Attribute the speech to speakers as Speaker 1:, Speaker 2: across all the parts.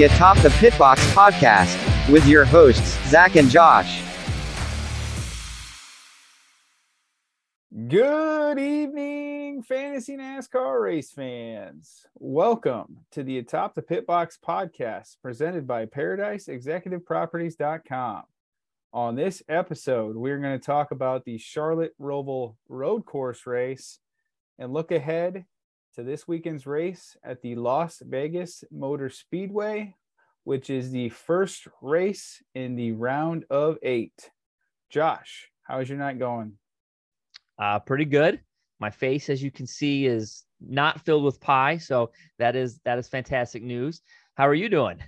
Speaker 1: The Atop the Pitbox podcast with your hosts, Zac and Josh.
Speaker 2: Good evening, fantasy NASCAR race fans. Welcome to the Atop the Pitbox podcast presented by ParadiseExecutiveProperties.com. On this episode, we're going to talk about the Charlotte Roval Road Course race and look ahead to this weekend's race at the Las Vegas Motor Speedway, which is the first race in the round of eight. Josh, how's your night going?
Speaker 3: Uh, pretty good. My face, as you can see, is not filled with pie, so that is that is fantastic news. How are you doing?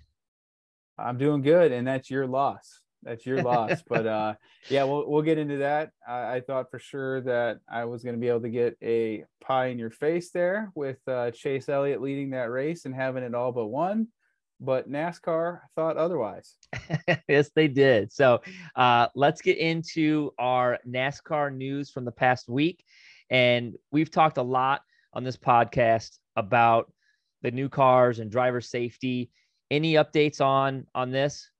Speaker 2: I'm doing good, and that's your loss. That's your loss. but uh, yeah, we'll we'll get into that. I, I thought for sure that I was going to be able to get a pie in your face there with uh, Chase Elliott leading that race and having it all but one. But NASCAR thought otherwise.
Speaker 3: yes, they did. So uh, let's get into our NASCAR news from the past week. And we've talked a lot on this podcast about the new cars and driver safety. Any updates on on this?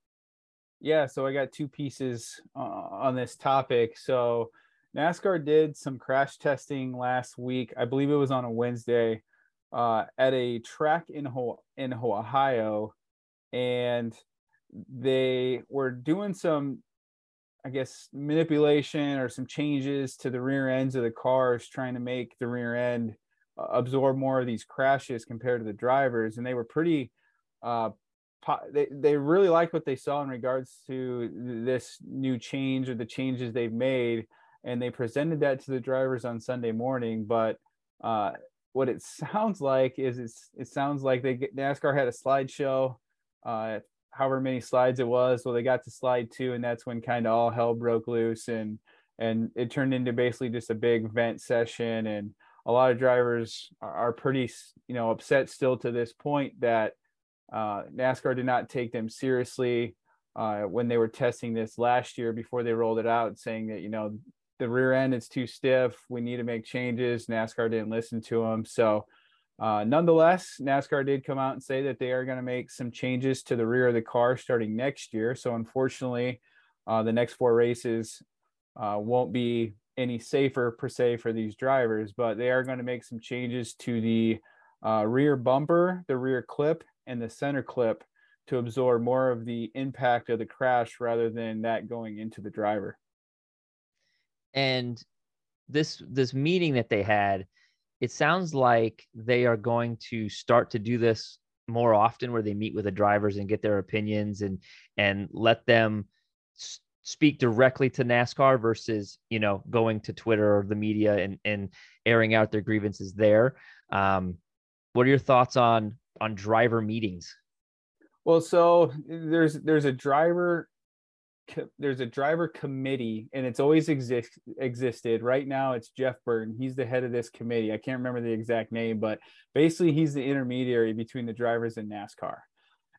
Speaker 2: Yeah, so I got two pieces uh, on this topic. So NASCAR did some crash testing last week. I believe it was on a Wednesday uh, at a track in Ho- in Ohio, and they were doing some, I guess, manipulation or some changes to the rear ends of the cars, trying to make the rear end uh, absorb more of these crashes compared to the drivers, and they were pretty. Uh, they, they really liked what they saw in regards to this new change or the changes they've made and they presented that to the drivers on sunday morning but uh, what it sounds like is it's it sounds like they get NASCAR had a slideshow, uh, however many slides it was. Well, they got to slide two, and that's when kind of all hell broke loose, and and it turned into basically just a big vent session. And a lot of drivers are, are pretty you know upset still to this point that uh, NASCAR did not take them seriously. Uh, when they were testing this last year before they rolled it out, saying that you know the rear end is too stiff. We need to make changes. NASCAR didn't listen to them. So, uh, nonetheless, NASCAR did come out and say that they are going to make some changes to the rear of the car starting next year. So, unfortunately, uh, the next four races uh, won't be any safer per se for these drivers, but they are going to make some changes to the uh, rear bumper, the rear clip, and the center clip to absorb more of the impact of the crash rather than that going into the driver
Speaker 3: and this this meeting that they had it sounds like they are going to start to do this more often where they meet with the drivers and get their opinions and and let them speak directly to NASCAR versus you know going to Twitter or the media and and airing out their grievances there. Um, what are your thoughts on on driver meetings?
Speaker 2: Well, so there's there's a driver there's a driver committee and it's always exist existed. Right now it's jeff burton. He's the head of this committee. I can't remember the exact name but basically he's the intermediary between the drivers and nascar.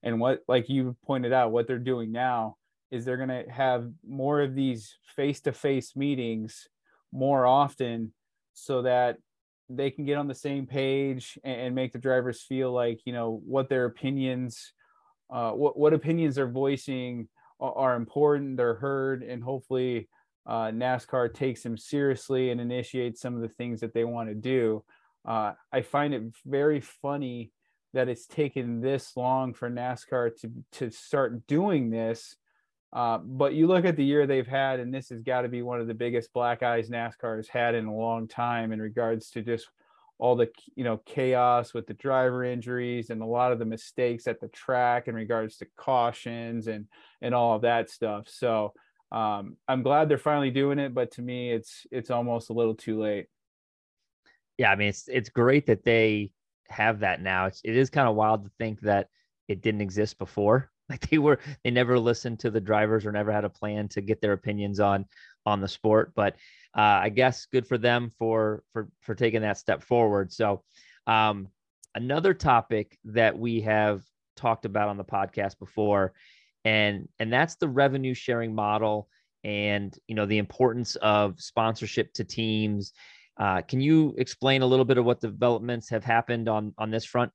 Speaker 2: And what like you pointed out what they're doing now is they're going to have more of these face-to-face meetings more often so that they can get on the same page and, make the drivers feel like you know what their opinions uh, what, what opinions they're voicing are important, they're heard, and hopefully uh, NASCAR takes them seriously and initiates some of the things that they want to do. Uh, I find it very funny that it's taken this long for NASCAR to to start doing this. Uh, but you look at the year they've had, and this has got to be one of the biggest black eyes NASCAR has had in a long time in regards to just all the you know chaos with the driver injuries and a lot of the mistakes at the track in regards to cautions and and all of that stuff. So um, i'm glad they're finally doing it but to me it's it's almost a little too late.
Speaker 3: Yeah i mean it's it's great that they have that now. It's it is kind of wild to think that it didn't exist before like they were they never listened to the drivers or never had a plan to get their opinions on on the sport but uh, I guess good for them for for for taking that step forward. So, um, another topic that we have talked about on the podcast before, and and that's the revenue sharing model, and you know the importance of sponsorship to teams. Uh, can you explain a little bit of what developments have happened on on this front?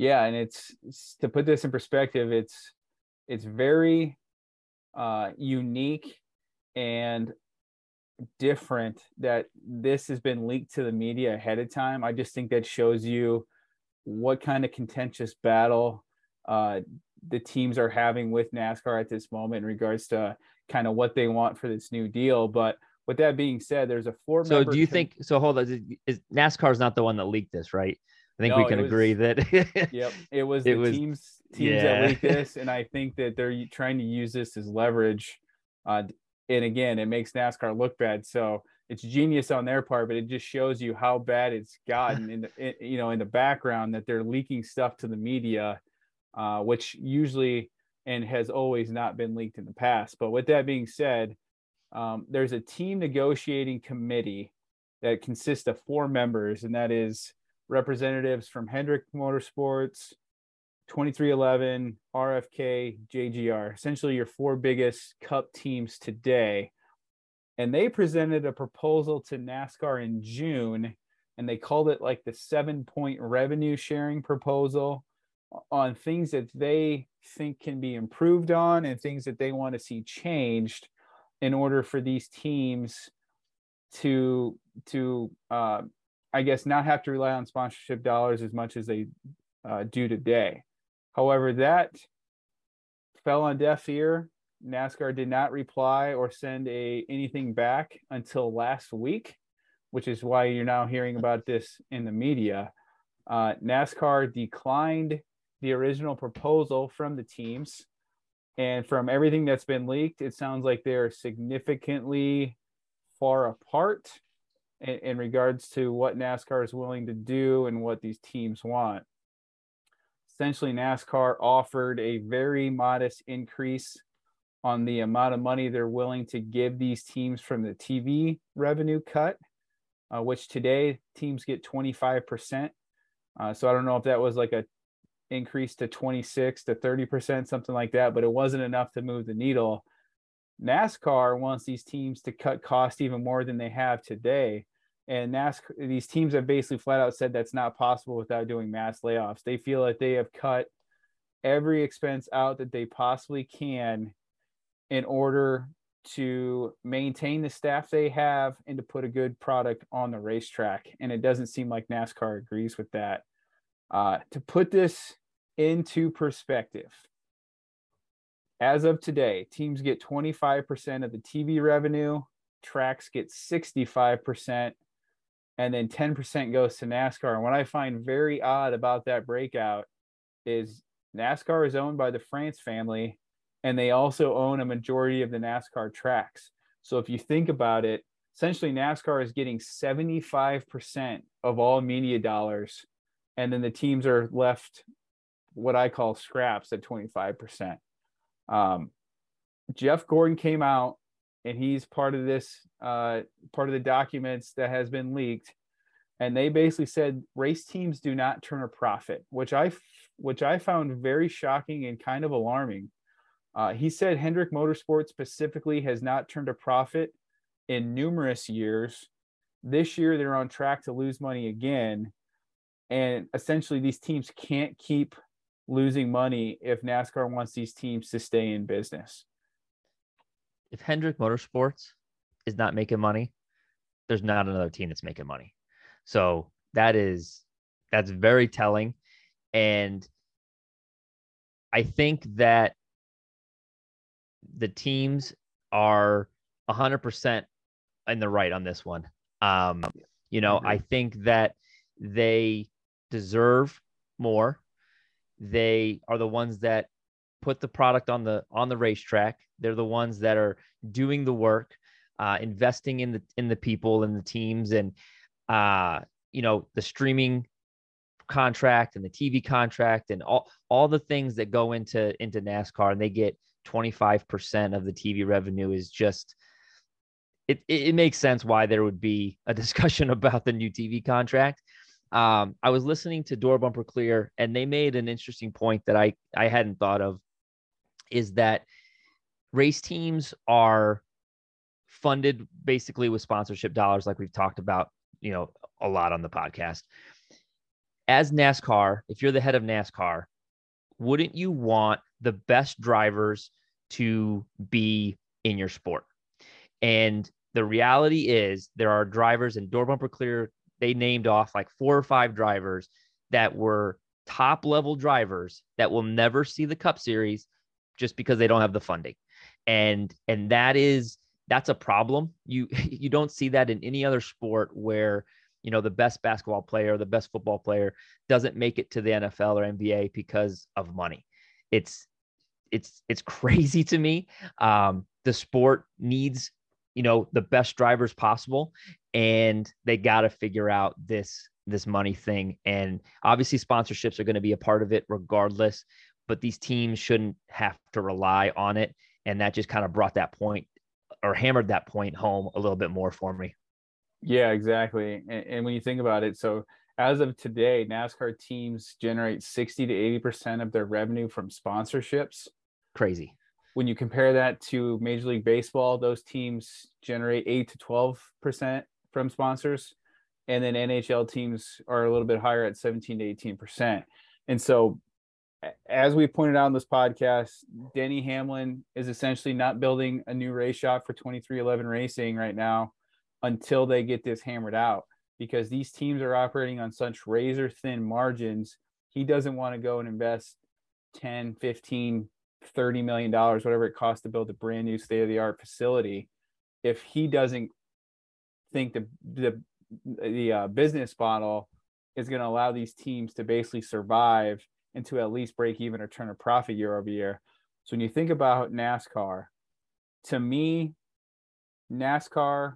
Speaker 2: Yeah, and it's, it's to put this in perspective, it's it's very uh, unique and different that this has been leaked to the media ahead of time. I just think that shows you what kind of contentious battle uh, the teams are having with NASCAR at this moment in regards to kind of what they want for this new deal. But with that being said, there's a four.
Speaker 3: So do you think? So hold on, is NASCAR is not the one that leaked this, right? I think no, we can was, agree that.
Speaker 2: yep, it was it the was, teams teams yeah. that leaked this, and I think that they're trying to use this as leverage. Uh, and again, it makes NASCAR look bad. So it's genius on their part, but it just shows you how bad it's gotten in, the, in you know in the background that they're leaking stuff to the media, uh, which usually and has always not been leaked in the past. But with that being said, um, there's a team negotiating committee that consists of four members, and that is representatives from Hendrick Motorsports, 23XI, RFK, JGR, essentially your four biggest cup teams today. And they presented a proposal to NASCAR in June, and they called it like the seven point revenue sharing proposal on things that they think can be improved on and things that they want to see changed in order for these teams to to uh, I guess not have to rely on sponsorship dollars as much as they uh, do today. However, that fell on deaf ear. NASCAR did not reply or send a anything back until last week, which is why you're now hearing about this in the media. Uh, NASCAR declined the original proposal from the teams. And from everything that's been leaked, it sounds like they're significantly far apart in, in regards to what NASCAR is willing to do and what these teams want. Essentially, NASCAR offered a very modest increase on the amount of money they're willing to give these teams from the TV revenue cut, uh, which today teams get 25%. Uh, so I don't know if that was like a increase to 26 to 30%, something like that, but it wasn't enough to move the needle. NASCAR wants these teams to cut costs even more than they have today. And NASCAR, these teams have basically flat out said that's not possible without doing mass layoffs. They feel that they have cut every expense out that they possibly can in order to maintain the staff they have and to put a good product on the racetrack. And it doesn't seem like NASCAR agrees with that. Uh, to put this into perspective, as of today, teams get 25% of the TV revenue, tracks get 65%, and then 10% goes to NASCAR. And what I find very odd about that breakout is NASCAR is owned by the France family, and they also own a majority of the NASCAR tracks. So if you think about it, essentially NASCAR is getting 75% of all media dollars and then the teams are left what I call scraps at 25%. Um, Jeff Gordon came out and he's part of this uh, part of the documents that has been leaked. And they basically said race teams do not turn a profit which i which i found very shocking and kind of alarming. Uh, he said hendrick motorsports specifically has not turned a profit in numerous years. This year they're on track to lose money again. And essentially, these teams can't keep losing money if NASCAR wants these teams to stay in business.
Speaker 3: If Hendrick Motorsports is not making money, there's not another team that's making money. So that is that's very telling. And I think that the teams are 100% in the right on this one. Um, you know, I think that they deserve more. They are the ones that put the product on the on the racetrack. They're the ones that are doing the work, uh, investing in the in the people and the teams, and uh, you know the streaming contract and the TV contract and all all the things that go into into NASCAR, and they get 25% of the TV revenue is just it, it makes sense why there would be a discussion about the new TV contract um, I was listening to Door Bumper Clear, and they made an interesting point that I I hadn't thought of, is that race teams are funded basically with sponsorship dollars, like we've talked about, you know, a lot on the podcast. as NASCAR, if you're the head of NASCAR, wouldn't you want the best drivers to be in your sport? And the reality is there are drivers in door bumper clear, they named off like four or five drivers that were top level drivers that will never see the cup series just because they don't have the funding. And and that is that's a problem. You you don't see that in any other sport where you know the best basketball player, the best football player doesn't make it to the NFL or NBA because of money. It's it's it's crazy to me. Um, the sport needs you know the best drivers possible, and they got to figure out this this money thing. And obviously, sponsorships are going to be a part of it regardless. But these teams shouldn't have to rely on it, and that just kind of brought that point or hammered that point home a little bit more for me.
Speaker 2: Yeah, exactly. And, and, when you think about it, so as of today, NASCAR teams generate 60 to 80% of their revenue from sponsorships.
Speaker 3: Crazy.
Speaker 2: When you compare that to Major League Baseball, those teams generate 8 to 12% from sponsors. And then NHL teams are a little bit higher at 17 to 18%. And so, as we pointed out in this podcast, Denny Hamlin is essentially not building a new race shop for 23XI Racing right now until they get this hammered out because these teams are operating on such razor thin margins. He doesn't want to go and invest 10, 15, 30 million dollars, whatever it costs to build a brand new state of the art facility. If he doesn't think the the the uh, business model is going to allow these teams to basically survive and to at least break even or turn a profit year over year. So when you think about NASCAR, to me, NASCAR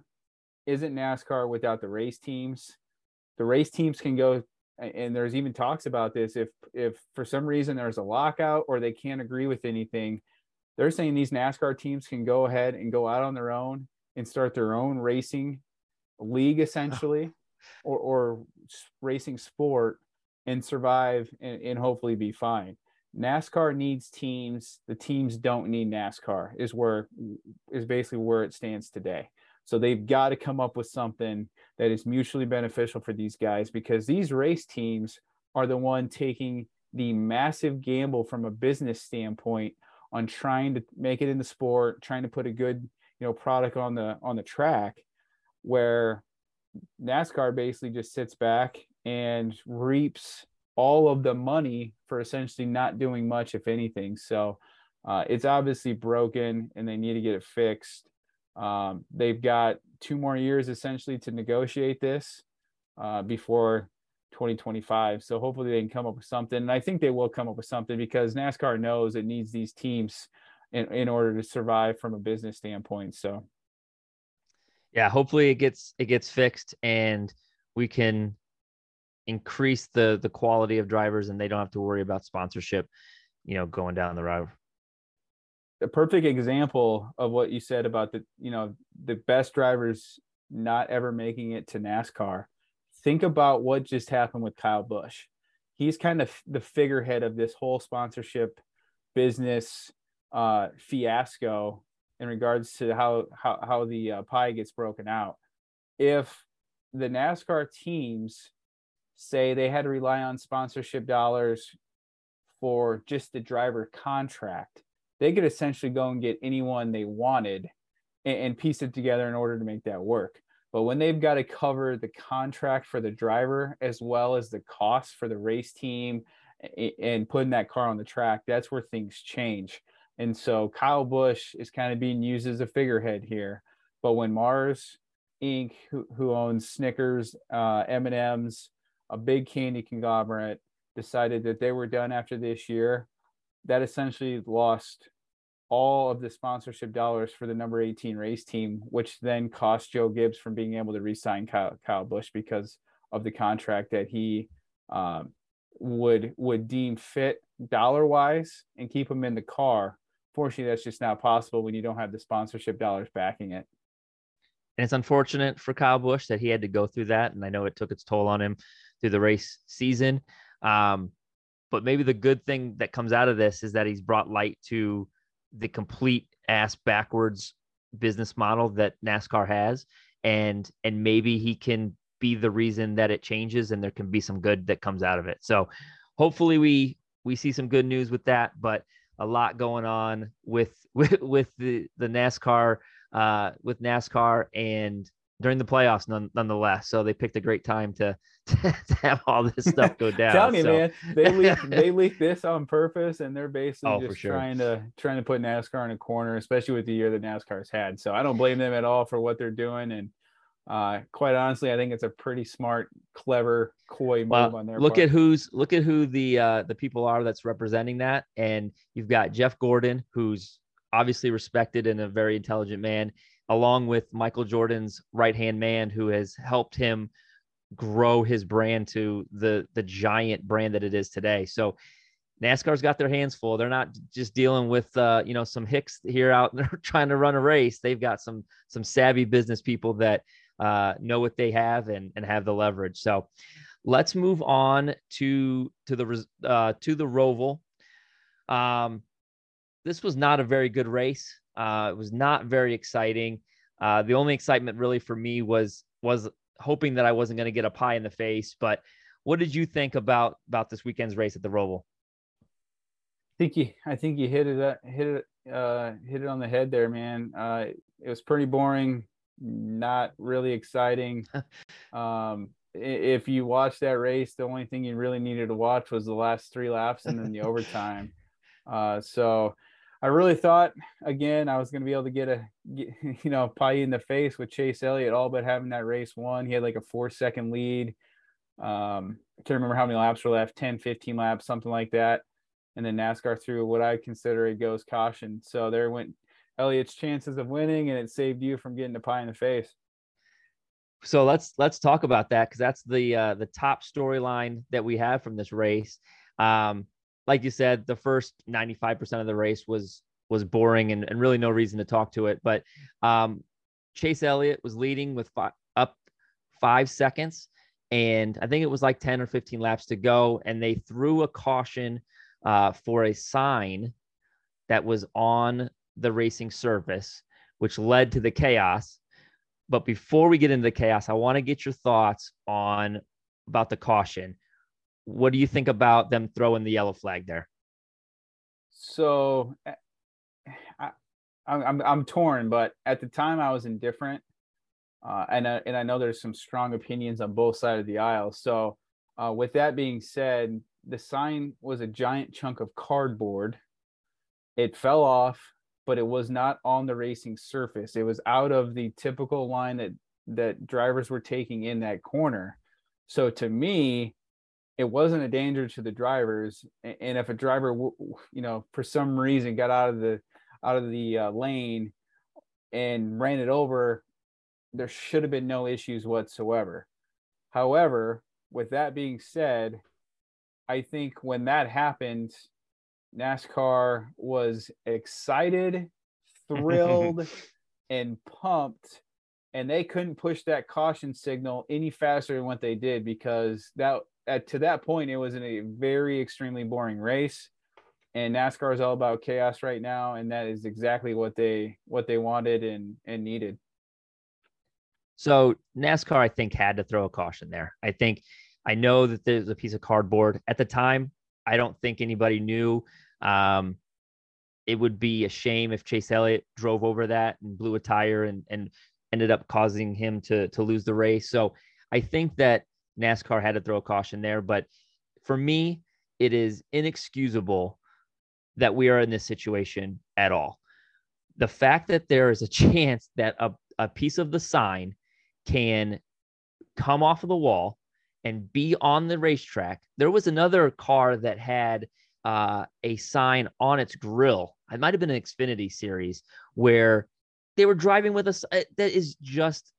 Speaker 2: isn't NASCAR without the race teams. The race teams can go and there's even talks about this if if for some reason there's a lockout or they can't agree with anything, they're saying these NASCAR teams can go ahead and go out on their own and start their own racing league essentially or, or racing sport and survive and, and hopefully be fine. NASCAR needs teams. The teams don't need NASCAR is where is basically where it stands today. So they've got to come up with something that is mutually beneficial for these guys because these race teams are the one taking the massive gamble from a business standpoint on trying to make it in the sport, trying to put a good, you know, product on the on the track where NASCAR basically just sits back and reaps all of the money for essentially not doing much if anything. So uh, it's obviously broken and they need to get it fixed. Um, they've got two more years essentially to negotiate this uh, before 2025. So hopefully they can come up with something. And I think they will come up with something because NASCAR knows it needs these teams in, in order to survive from a business standpoint. So
Speaker 3: yeah, hopefully it gets it gets fixed and we can increase the the quality of drivers and they don't have to worry about sponsorship, you know, going down the road
Speaker 2: a perfect example of what you said about the you know the best drivers not ever making it to NASCAR. Think about what just happened with Kyle Busch. He's kind of the figurehead of this whole sponsorship business uh, fiasco in regards to how how how the uh, pie gets broken out. If the NASCAR teams say they had to rely on sponsorship dollars for just the driver contract, they could essentially go and get anyone they wanted and, and piece it together in order to make that work. But when they've got to cover the contract for the driver as well as the cost for the race team and putting that car on the track, that's where things change. And so Kyle Busch is kind of being used as a figurehead here. But when Mars Inc., who, who owns Snickers, uh, M&M's, a big candy conglomerate, decided that they were done after this year, that essentially lost all of the sponsorship dollars for the number 18 race team, which then cost Joe Gibbs from being able to re-sign Kyle, Kyle Busch because of the contract that he um, would would deem fit dollar wise and keep him in the car. Fortunately, that's just not possible when you don't have the sponsorship dollars backing it.
Speaker 3: And it's unfortunate for Kyle Busch that he had to go through that, and I know it took its toll on him through the race season. Um, but maybe the good thing that comes out of this is that he's brought light to the complete ass backwards business model that NASCAR has, and and maybe he can be the reason that it changes and there can be some good that comes out of it. So hopefully we we see some good news with that, but a lot going on with with with the the NASCAR uh with NASCAR and during the playoffs none, nonetheless. So they picked a great time to to, have all this stuff go down.
Speaker 2: Tell me,
Speaker 3: so.
Speaker 2: man, they leaked they leaked this on purpose, and they're basically
Speaker 3: Oh,
Speaker 2: just
Speaker 3: sure.
Speaker 2: trying to trying to put NASCAR in a corner, especially with the year that NASCAR's had. So I don't blame them at all for what they're doing, and uh, quite honestly, I think it's a pretty smart, clever, coy move
Speaker 3: Well,
Speaker 2: on their
Speaker 3: look
Speaker 2: part.
Speaker 3: at who's look at who the uh, the people are that's representing that, and you've got Jeff Gordon, who's obviously respected and a very intelligent man, along with Michael Jordan's right hand man, who has helped him grow his brand to the the giant brand that it is today. So NASCAR's got their hands full. They're not just dealing with uh, you know some hicks here out there trying to run a race. They've got some some savvy business people that uh, know what they have and and have the leverage. So let's move on to to the uh, to the Roval. Um, this was not a very good race. Uh, it was not very exciting. Uh, the only excitement really for me was was hoping that I wasn't going to get a pie in the face. But what did you think about about this weekend's race at the Roval?
Speaker 2: I think you I think you hit it uh, hit it uh hit it on the head there, man. Uh it was pretty boring, not really exciting. um if you watch that race, the only thing you really needed to watch was the last three laps and then the overtime. Uh so I really thought again I was going to be able to get a get, you know pie in the face with Chase Elliott all but having that race won. He had like a 4 second lead. Um I can't remember how many laps were left, 10, 15 laps, something like that and then NASCAR threw what I consider a ghost caution. So there went Elliott's chances of winning, and it saved you from getting a pie in the face.
Speaker 3: So let's let's talk about that because that's the uh, the top storyline that we have from this race. Um, like you said, the first 95% of the race was was boring and, and really no reason to talk to it. But um, Chase Elliott was leading with fi- up five seconds, and I think it was like 10 or 15 laps to go, and they threw a caution uh, for a sign that was on the racing surface, which led to the chaos. But before we get into the chaos, I want to get your thoughts on about the caution. What do you think about them throwing the yellow flag there?
Speaker 2: So eh, I, I'm I'm torn, but at the time I was indifferent, uh, and I, and I know there's some strong opinions on both sides of the aisle. So uh, with that being said, the sign was a giant chunk of cardboard. It fell off, but it was not on the racing surface. It was out of the typical line that that drivers were taking in that corner. So to me, it wasn't a danger to the drivers. And if a driver, you know, for some reason got out of the out of the uh, lane and ran it over, there should have been no issues whatsoever. However, with that being said, I think when that happened, NASCAR was excited, thrilled, and pumped, and they couldn't push that caution signal any faster than what they did because that at to that point it was in a very extremely boring race. And NASCAR is all about chaos right now, and that is exactly what they what they wanted and and needed.
Speaker 3: So NASCAR, I think, had to throw a caution there. I think I know that there's a piece of cardboard at the time. I don't think anybody knew. Um, it would be a shame if Chase Elliott drove over that and blew a tire and and ended up causing him to to lose the race. So I think that NASCAR had to throw a caution there. But for me, it is inexcusable that we are in this situation at all. The fact that there is a chance that a, a piece of the sign can come off of the wall and be on the racetrack. There was another car that had uh, a sign on its grill. It might have been an Xfinity series where they were driving with us. That is just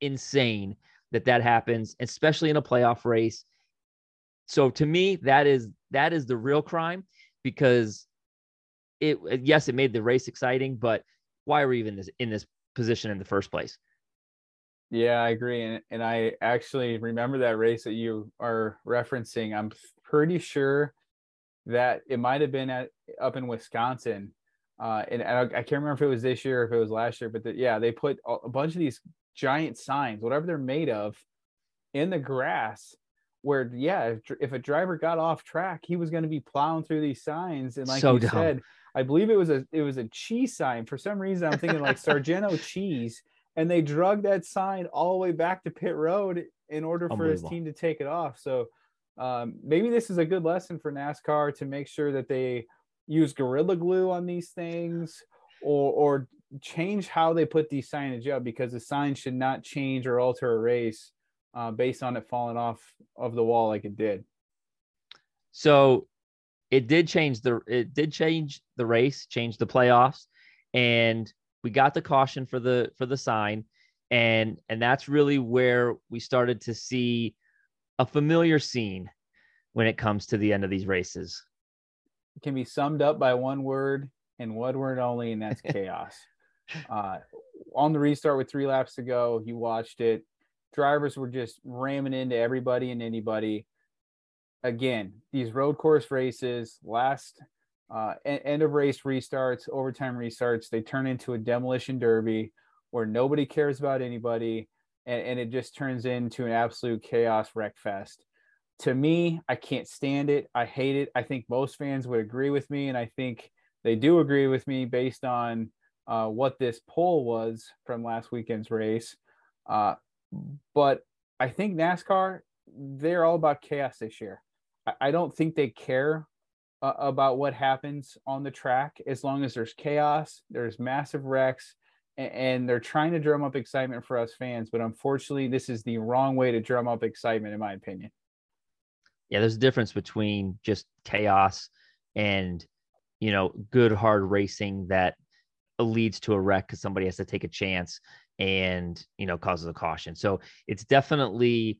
Speaker 3: insane that that happens, especially in a playoff race. So to me, that is that is the real crime because it yes, it made the race exciting, but why are we even this, in this position in the first place?
Speaker 2: Yeah, I agree, and and I actually remember that race that you are referencing. I'm pretty sure that it might have been at up in Wisconsin, uh, and I, I can't remember if it was this year or if it was last year. But the, yeah, they put a a bunch of these giant signs, whatever they're made of, in the grass where yeah if, if a driver got off track he was going to be plowing through these signs. And like
Speaker 3: So
Speaker 2: you
Speaker 3: dumb.
Speaker 2: said i believe it was a it was a cheese sign. For some reason i'm thinking like sargento cheese. And they drug that sign all the way back to pit road in order for his team to take it off. So um, maybe this is a good lesson for nascar to make sure that they use gorilla glue on these things or or change how they put these signage up because the sign should not change or alter a race uh, based on it falling off of the wall like it did.
Speaker 3: So it did change the it did change the race, change the playoffs, and we got the caution for the for the sign, and and that's really where we started to see a familiar scene when it comes to the end of these races.
Speaker 2: It can be summed up by one word and one word only, and that's chaos. Uh, on the restart with three laps to go, you watched it. Drivers were just ramming into everybody and anybody. Again, these road course races, last uh, end of race restarts, overtime restarts, they turn into a demolition derby where nobody cares about anybody, and, and it just turns into an absolute chaos wreck fest. To me, I can't stand it. I hate it. I think most fans would agree with me, and I think they do agree with me based on uh, what this poll was from last weekend's race. Uh, but I think NASCAR, they're all about chaos this year. I, I don't think they care uh, about what happens on the track as long as there's chaos, there's massive wrecks, and, and they're trying to drum up excitement for us fans. But unfortunately, this is the wrong way to drum up excitement, in my opinion.
Speaker 3: Yeah, there's a difference between just chaos and you know good hard racing that leads to a wreck because somebody has to take a chance and you know causes a caution. So it's definitely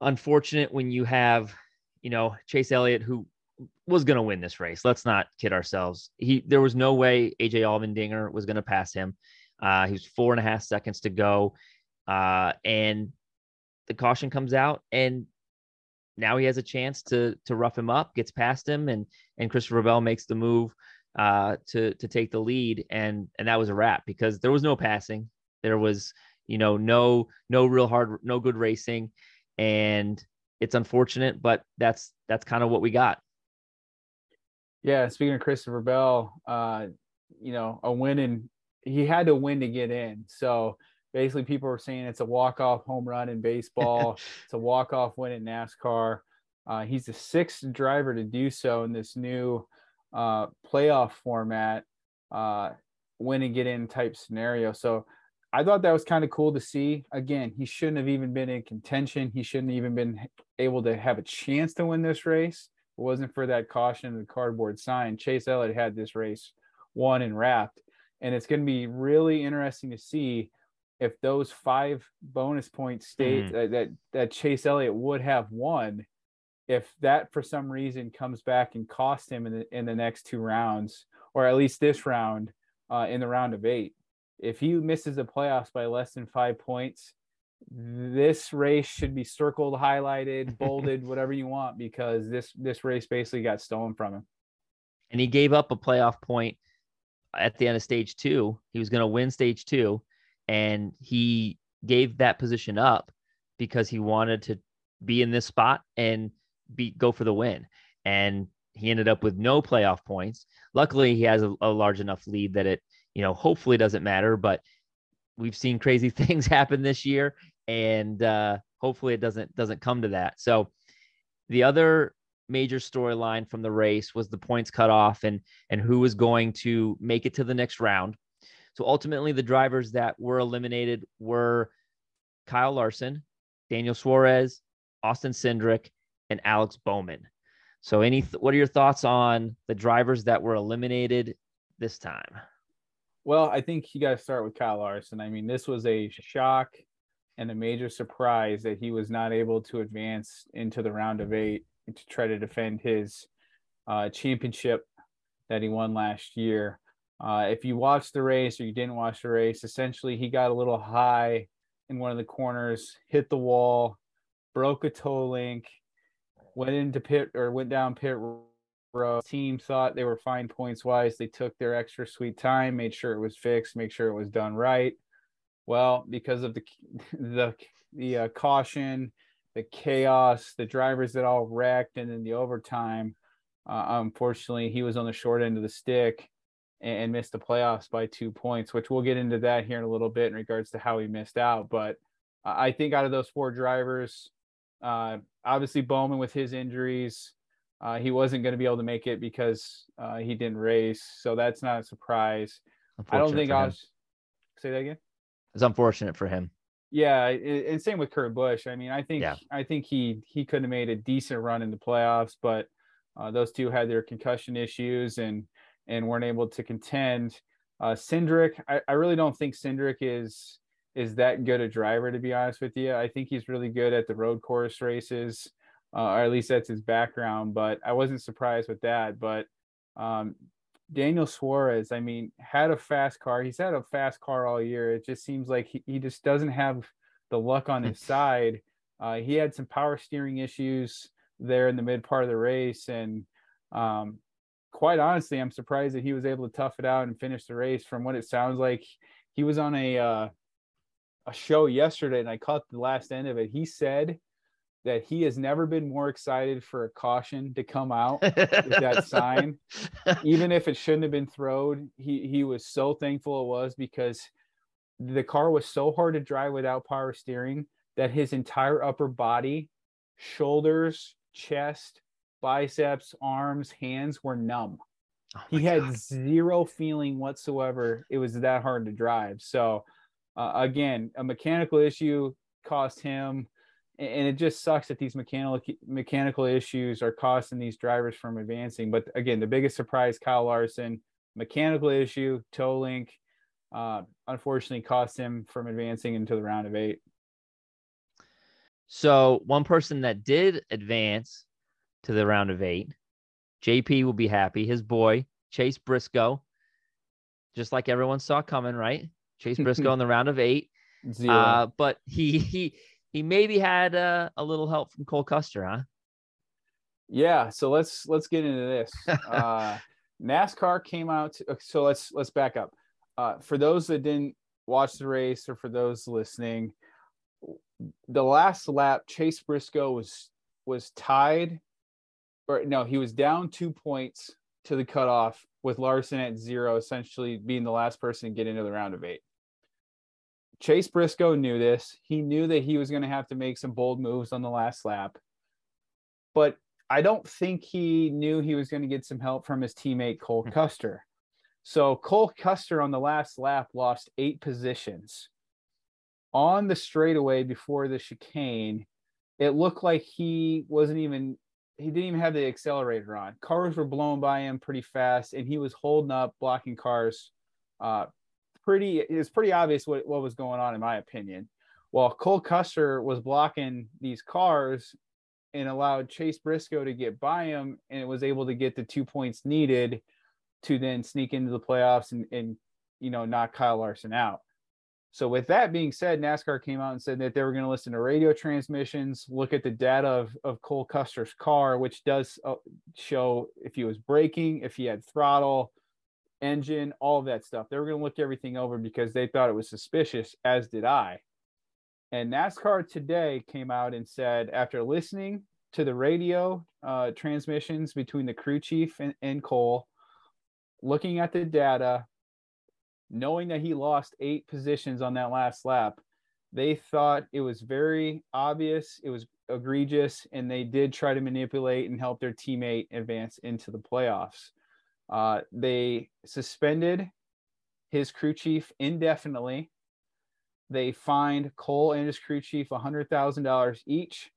Speaker 3: unfortunate when you have you know Chase Elliott who was going to win this race. Let's not kid ourselves. He there was no way AJ Allmendinger was going to pass him. Uh, he was four and a half seconds to go, uh, and the caution comes out, and now he has a chance to to rough him up, gets past him, and and Christopher Bell makes the move uh, to to take the lead, and and that was a wrap because there was no passing, there was you know no no real hard no good racing, and it's unfortunate, but that's that's kind of what we got.
Speaker 2: Yeah, speaking of Christopher Bell, uh, you know, a win and he had to win to get in. So basically, people were saying it's a walk-off home run in baseball. it's a walk-off win in NASCAR. Uh, he's the sixth driver to do so in this new uh, playoff format, uh, win and get in type scenario. So I thought that was kind of cool to see. Again, he shouldn't have even been in contention. He shouldn't have even been able to have a chance to win this race. If it wasn't for that caution and the cardboard sign. Chase Elliott had this race won and wrapped. And it's going to be really interesting to see if those five bonus points state
Speaker 3: Mhm.
Speaker 2: that, that that Chase Elliott would have won, if that for some reason comes back and cost him in the in the next two rounds, or at least this round, uh, in the round of eight. If he misses the playoffs by less than five points, this race should be circled, highlighted, bolded, whatever you want, because this this race basically got stolen from him.
Speaker 3: and he gave up a playoff point at the end of stage two. He was going to win stage two, and he gave that position up because he wanted to be in this spot and be go for the win. And he ended up with no playoff points. Luckily, he has a, a large enough lead that it, you know, hopefully doesn't matter. But we've seen crazy things happen this year, and uh, hopefully it doesn't doesn't come to that. So the other major storyline from the race was the points cut off and and who was going to make it to the next round. So ultimately, the drivers that were eliminated were Kyle Larson, Daniel Suarez, Austin Cindric, and Alex Bowman. So, any what are your thoughts on the drivers that were eliminated this time?
Speaker 2: Well, I think you got to start with Kyle Larson. I mean, this was a shock and a major surprise that he was not able to advance into the round of eight to try to defend his uh, championship that he won last year. Uh, if you watched the race or you didn't watch the race, essentially he got a little high in one of the corners, hit the wall, broke a toe link, went into pit or went down pit road. Team thought they were fine points wise. They took their extra sweet time, made sure it was fixed, make sure it was done right. Well, because of the the the uh, caution, the chaos, the drivers that all wrecked, and then the overtime. Uh, unfortunately, he was on the short end of the stick and, and, missed the playoffs by two points, which we'll get into that here in a little bit in regards to how he missed out. But I think out of those four drivers, uh, obviously Bowman with his injuries, uh, he wasn't going to be able to make it because uh, he didn't race. So that's not a surprise. I don't think I'll Say that again.
Speaker 3: It's unfortunate for him.
Speaker 2: Yeah, and same with Kurt Busch. I mean, I think yeah. I think he he could have made a decent run in the playoffs, but uh, those two had their concussion issues and and weren't able to contend. Uh, Cindric, I, I really don't think Cindric is is that good a driver to be honest with you. I think he's really good at the road course races, uh, or at least that's his background. But I wasn't surprised with that. But um, Daniel Suarez, I mean, had a fast car. He's had a fast car all year. It just seems like he, he just doesn't have the luck on his side. Uh, he had some power steering issues there in the mid part of the race, and um, quite honestly, I'm surprised that he was able to tough it out and finish the race. From what it sounds like, he was on a uh, a show yesterday, and I caught the last end of it. He said that he has never been more excited for a caution to come out with that sign, even if it shouldn't have been thrown. He he was so thankful it was because the car was so hard to drive without power steering that his entire upper body, shoulders, chest, biceps, arms, hands were numb. Oh he had God. zero feeling whatsoever. It was that hard to drive. So, uh, again, a mechanical issue cost him, and it just sucks that these mechanical mechanical issues are costing these drivers from advancing. But again, the biggest surprise, Kyle Larson, mechanical issue, toe link, uh, unfortunately cost him from advancing into the round of eight.
Speaker 3: So one person that did advance to the round of eight. JP will be happy. His boy, Chase Briscoe, just like everyone saw coming, right? Chase Briscoe in the round of eight. Zero. Uh, but he he he maybe had uh, a little help from Cole Custer, huh?
Speaker 2: Yeah. So let's let's get into this. Uh, NASCAR came out. So let's let's back up. Uh, for those that didn't watch the race, or for those listening, the last lap, Chase Briscoe was was tied or no, he was down two points to the cutoff with Larson at zero, essentially being the last person to get into the round of eight. Chase Briscoe knew this. He knew that he was going to have to make some bold moves on the last lap. But I don't think he knew he was going to get some help from his teammate Cole hmm. Custer. So Cole Custer on the last lap lost eight positions. On the straightaway before the chicane, it looked like he wasn't even he didn't even have the accelerator on. Cars were blowing by him pretty fast, and he was holding up, blocking cars. Uh, pretty, it was pretty obvious what, what was going on, in my opinion. While Cole Custer was blocking these cars and allowed Chase Briscoe to get by him, and it was able to get the two points needed to then sneak into the playoffs and, and you know knock Kyle Larson out. So, with that being said, NASCAR came out and said that they were going to listen to radio transmissions, look at the data of, of Cole Custer's car, which does uh, show if he was braking, if he had throttle, engine, all of that stuff. They were going to look everything over because they thought it was suspicious, as did I. And NASCAR today came out and said, after listening to the radio uh, transmissions between the crew chief and, and Cole, looking at the data, knowing that he lost eight positions on that last lap, they thought it was very obvious, it was egregious, and they did try to manipulate and help their teammate advance into the playoffs. Uh, they suspended his crew chief indefinitely. They fined Cole and his crew chief $100,000 each,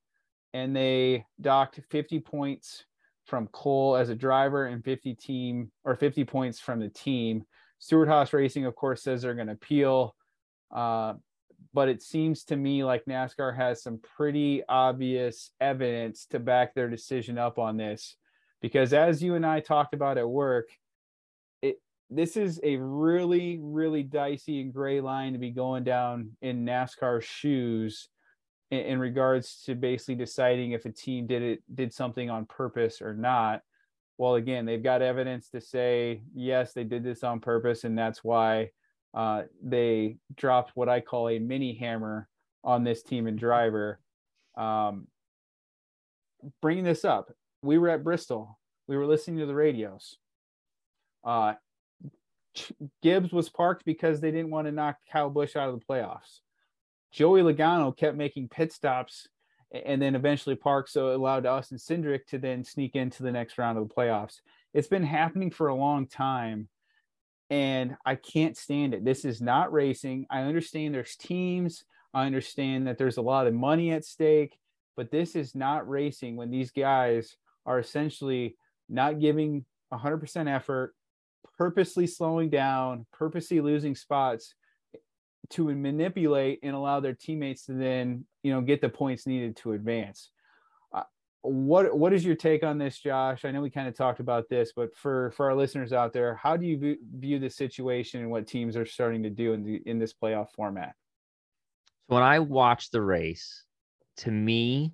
Speaker 2: and they docked 50 points from Cole as a driver and 50 team or 50 points from the team Stewart-Haas Racing, of course, says they're going to appeal. Uh, but it seems to me like NASCAR has some pretty obvious evidence to back their decision up on this. Because as you and I talked about at work, it this is a really, really dicey and gray line to be going down in NASCAR shoes in, in regards to basically deciding if a team did it did something on purpose or not well again they've got evidence to say yes they did this on purpose and that's why uh, they dropped what I call a mini hammer on this team and driver. Um, bringing this up, we were at Bristol. We were listening to the radios. Uh, Gibbs was parked because they didn't want to knock Kyle Busch out of the playoffs. Joey Logano kept making pit stops and then eventually parked, so it allowed Austin Cindric to then sneak into the next round of the playoffs. It's been happening for a long time, and I can't stand it. This is not racing. I understand there's teams. I understand that there's a lot of money at stake, but this is not racing when these guys are essentially not giving 100% effort, purposely slowing down, purposely losing spots to manipulate and allow their teammates to then, you know, get the points needed to advance. Uh, what what is your take on this, Josh? I know we kind of talked about this, but for for our listeners out there, how do you view, view the situation and what teams are starting to do in the in this playoff format?
Speaker 3: So when I watch the race, to me,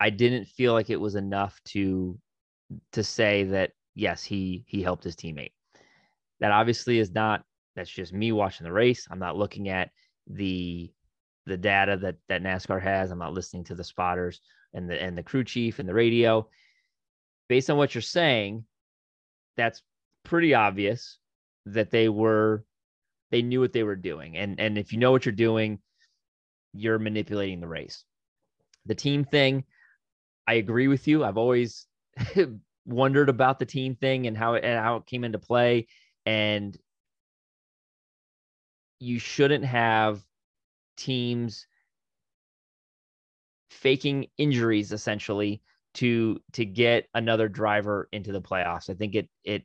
Speaker 3: I didn't feel like it was enough to to say that yes, he he helped his teammate. That obviously is not that's just me watching the race. I'm not looking at the the data that that NASCAR has. I'm not listening to the spotters and the and the crew chief and the radio. Based on what you're saying, that's pretty obvious that they were they knew what they were doing. And and if you know what you're doing, you're manipulating the race. The team thing, I agree with you. I've always wondered about the team thing and how it and how it came into play. And you shouldn't have teams faking injuries essentially to to get another driver into the playoffs. I think it it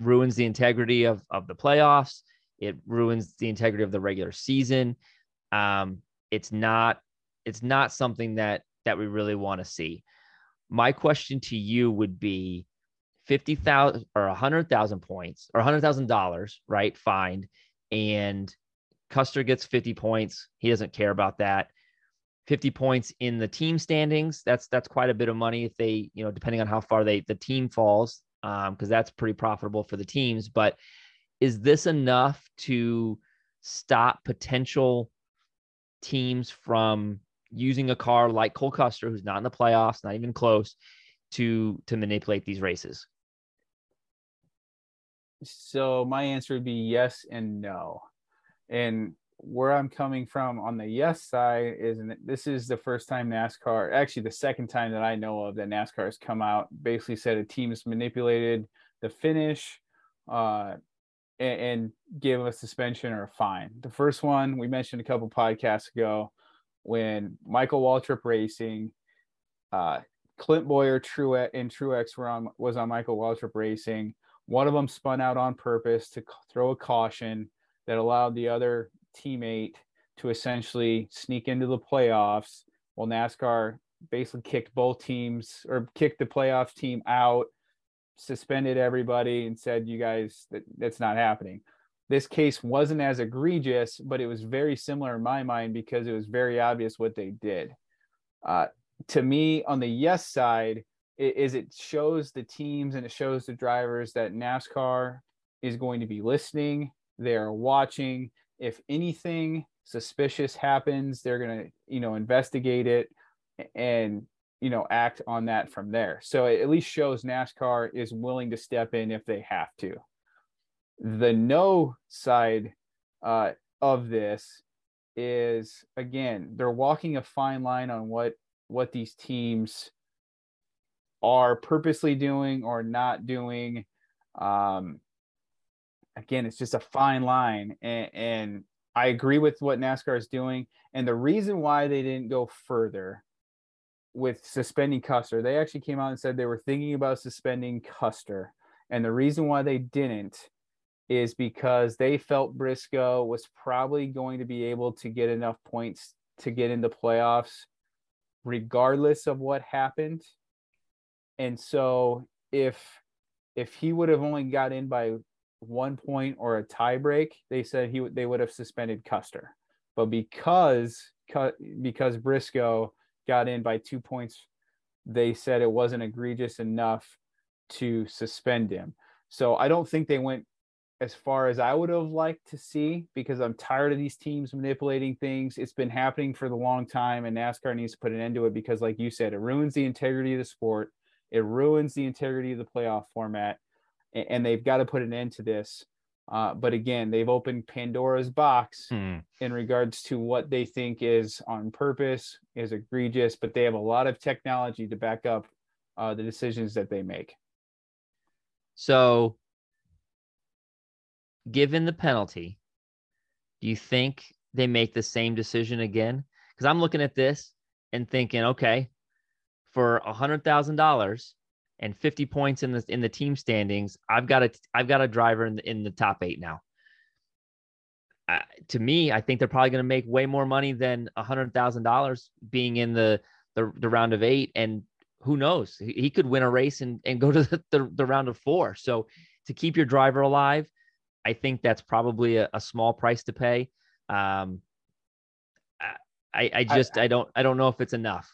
Speaker 3: ruins the integrity of of the playoffs. It ruins the integrity of the regular season. Um, it's not it's not something that that we really want to see. My question to you would be 50,000 or 100,000 points or $100,000, right? Fined and Custer gets 50 points. He doesn't care about that. 50 points in the team standings. That's that's quite a bit of money if they, you know, depending on how far they the team falls, because um, that's pretty profitable for the teams. But is this enough to stop potential teams from using a car like Cole Custer, who's not in the playoffs, not even close, to to manipulate these races?
Speaker 2: So my answer would be yes and no. And where I'm coming from on the yes side is this is the first time NASCAR, actually the second time that I know of that NASCAR has come out, basically said a team has manipulated the finish uh, and, and give a suspension or a fine. The first one we mentioned a couple podcasts ago when Michael Waltrip Racing, uh, Clint Bowyer Truex and Truex were on was on Michael Waltrip Racing. One of them spun out on purpose to throw a caution that allowed the other teammate to essentially sneak into the playoffs. Well, NASCAR basically kicked both teams or kicked the playoff team out, suspended everybody, and said, "You guys, that, that's not happening." This case wasn't as egregious, but it was very similar in my mind because it was very obvious what they did. Uh, to me, on the yes side, is it shows the teams and it shows the drivers that NASCAR is going to be listening. They're watching. If anything suspicious happens, they're going to, you know, investigate it and, you know, act on that from there. So it at least shows NASCAR is willing to step in if they have to. The no side uh, of this is again, they're walking a fine line on what what these teams are purposely doing or not doing. Um, again, it's just a fine line. And, and I agree with what NASCAR is doing. And the reason why they didn't go further with suspending Custer, they actually came out and said they were thinking about suspending Custer. And the reason why they didn't is because they felt Briscoe was probably going to be able to get enough points to get into playoffs regardless of what happened. And so if if he would have only got in by one point or a tie break, they said he they would have suspended Custer. But because because Briscoe got in by two points, they said it wasn't egregious enough to suspend him. So I don't think they went as far as I would have liked to see because I'm tired of these teams manipulating things. It's been happening for the long time, and NASCAR needs to put an end to it because, like you said, it ruins the integrity of the sport. It ruins the integrity of the playoff format, and, they've got to put an end to this. Uh, but again, they've opened Pandora's box
Speaker 3: Hmm.
Speaker 2: in regards to what they think is on purpose, is egregious, but they have a lot of technology to back up uh, the decisions that they make.
Speaker 3: So, given the penalty, do you think they make the same decision again? Because I'm looking at this and thinking, okay, for a hundred thousand dollars and 50 points in the in the team standings, I've got a I've got a driver in the, in the top eight now. Uh, to me, I think they're probably going to make way more money than a hundred thousand dollars being in the, the the round of eight, and who knows, he, he could win a race and and go to the, the, the round of four. So to keep your driver alive, I think that's probably a, a small price to pay. Um, I I just I, I don't I don't know if it's enough.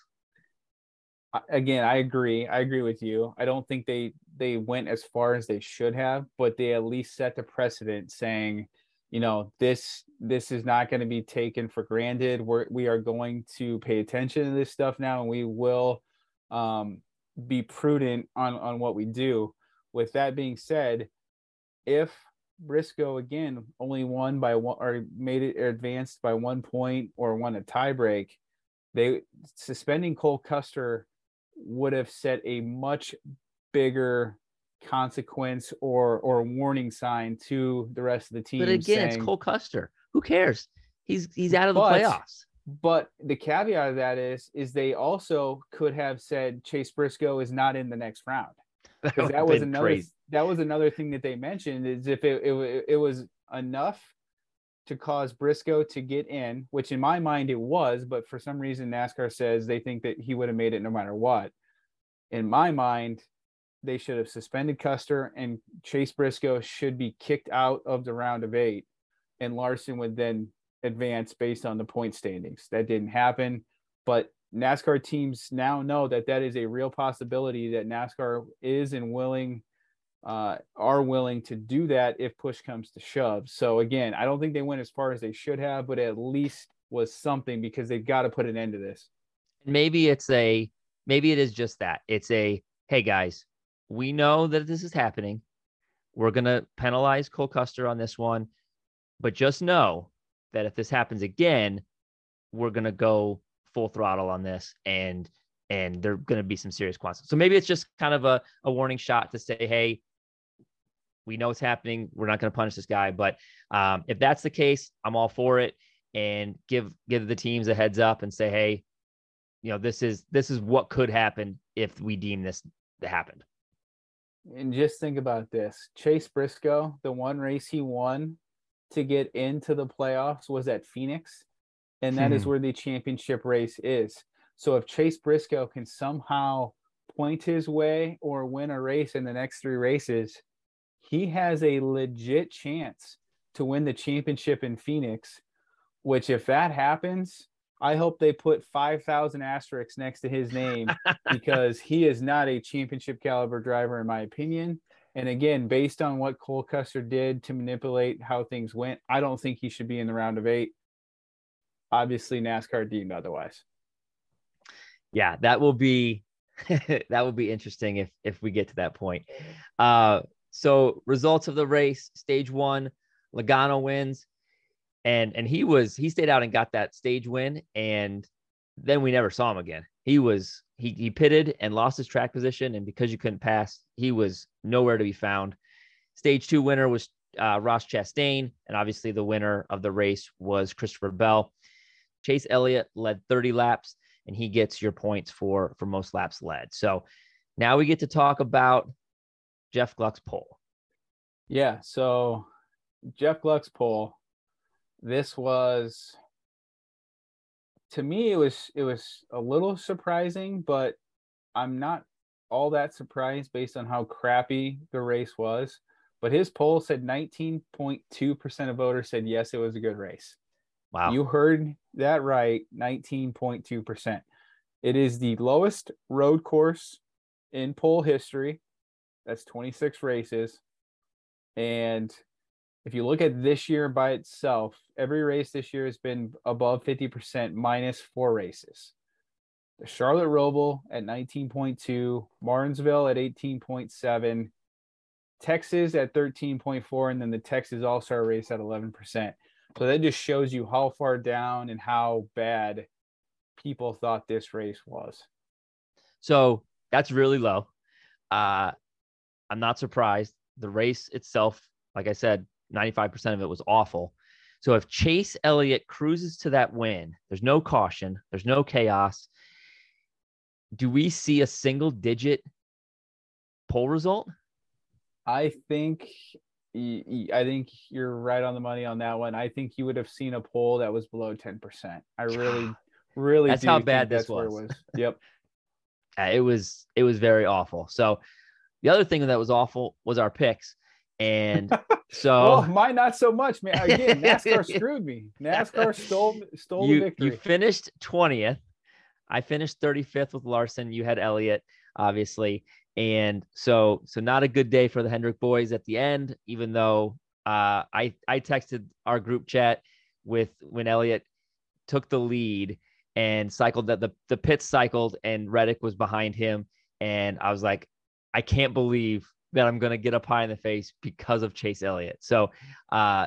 Speaker 2: Again i agree i agree with you i don't think they they went as far as they should have but they at least set the precedent saying you know this this is not going to be taken for granted we're we are going to pay attention to this stuff now and we will um be prudent on on what we do with that being said if briscoe again only won by one or made it or advanced by one point or won a tiebreak they suspending cole custer would have set a much bigger consequence or or warning sign to the rest of the team.
Speaker 3: But again,
Speaker 2: saying,
Speaker 3: it's Cole Custer. Who cares? He's he's out of the
Speaker 2: But-
Speaker 3: playoffs.
Speaker 2: But the caveat of that is is they also could have said Chase Briscoe is not in the next round.
Speaker 3: That,
Speaker 2: Because that was another
Speaker 3: crazy.
Speaker 2: that was another thing that they mentioned is if it, it it was enough to cause Briscoe to get in, which in my mind it was, but for some reason NASCAR says they think that he would have made it no matter what. In my mind, they should have suspended Custer and Chase Briscoe should be kicked out of the round of eight, and Larson would then advance based on the point standings. That didn't happen, but NASCAR teams now know that that is a real possibility that NASCAR is and willing uh, are willing to do that if push comes to shove. So again, I don't think they went as far as they should have, but at least was something because they've got to put an end to this.
Speaker 3: maybe it's a maybe it is just that it's a hey guys we know that this is happening we're going to penalize cole custer on this one but just know that if this happens again we're going to go full throttle on this and and there are going to be some serious consequences so maybe it's just kind of a, a warning shot to say hey we know it's happening. We're not going to punish this guy. But um, if that's the case i'm all for it and give give the teams a heads up and say hey you know this is this is what could happen if we deem this to happen.
Speaker 2: And just think about this. Chase Briscoe, the one race he won to get into the playoffs was at Phoenix, and that is
Speaker 3: Hmm.
Speaker 2: where the championship race is. So if Chase Briscoe can somehow point his way or win a race in the next three races, he has a legit chance to win the championship in Phoenix. Which, if that happens, I hope they put 5,000 asterisks next to his name because he is not a championship caliber driver, in my opinion. And again, based on what Cole Custer did to manipulate how things went, I don't think he should be in the round of eight. Obviously, NASCAR deemed otherwise.
Speaker 3: yeah that will be that will be interesting if if we get to that point. Uh so results of the race stage one logano wins. And and he was he stayed out and got that stage win and then we never saw him again. He was he he pitted and lost his track position and because you couldn't pass he was nowhere to be found. Stage two winner was uh, ross chastain and obviously the winner of the race was christopher bell chase elliott led 30 laps and he gets your points for for most laps led. So now we get to talk about Jeff Gluck's poll.
Speaker 2: Yeah. So Jeff Gluck's poll. This was to me it was it was a little surprising, but I'm not all that surprised based on how crappy the race was. But his poll said 19.2% of voters said yes, it was a good race.
Speaker 3: Wow.
Speaker 2: You heard that right, 19.2%. It is the lowest road course in poll history. That's 26 races. And if you look at this year by itself, every race this year has been above 50% minus four races. The Charlotte Roval at 19.2, Martinsville at 18.7, Texas at 13.4, and then the Texas All Star race at 11%. So that just shows you how far down and how bad people thought this race was.
Speaker 3: So that's really low. Uh, I'm not surprised. The race itself, like I said, 95% of it was awful. So if Chase Elliott cruises to that win, there's no caution, there's no chaos. Do we see a single digit poll result?
Speaker 2: I think I think you're right on the money on that one. I think you would have seen a poll that was below 10%. I really, really
Speaker 3: that's how bad this was.
Speaker 2: was. Yep.
Speaker 3: it was it was very awful. So the other thing that was awful was our picks. And so
Speaker 2: oh, mine not so much, man. Again, NASCAR screwed me. NASCAR stole stole
Speaker 3: you,
Speaker 2: the victory.
Speaker 3: You finished 20th. I finished 35th with Larson. You had Elliott, obviously. And so so not a good day for the Hendrick boys at the end, even though uh, I I texted our group chat with when Elliott took the lead and cycled that the the pit cycled and Reddick was behind him. And I was like, I can't believe that I'm going to get a pie in the face because of Chase Elliott. So, uh,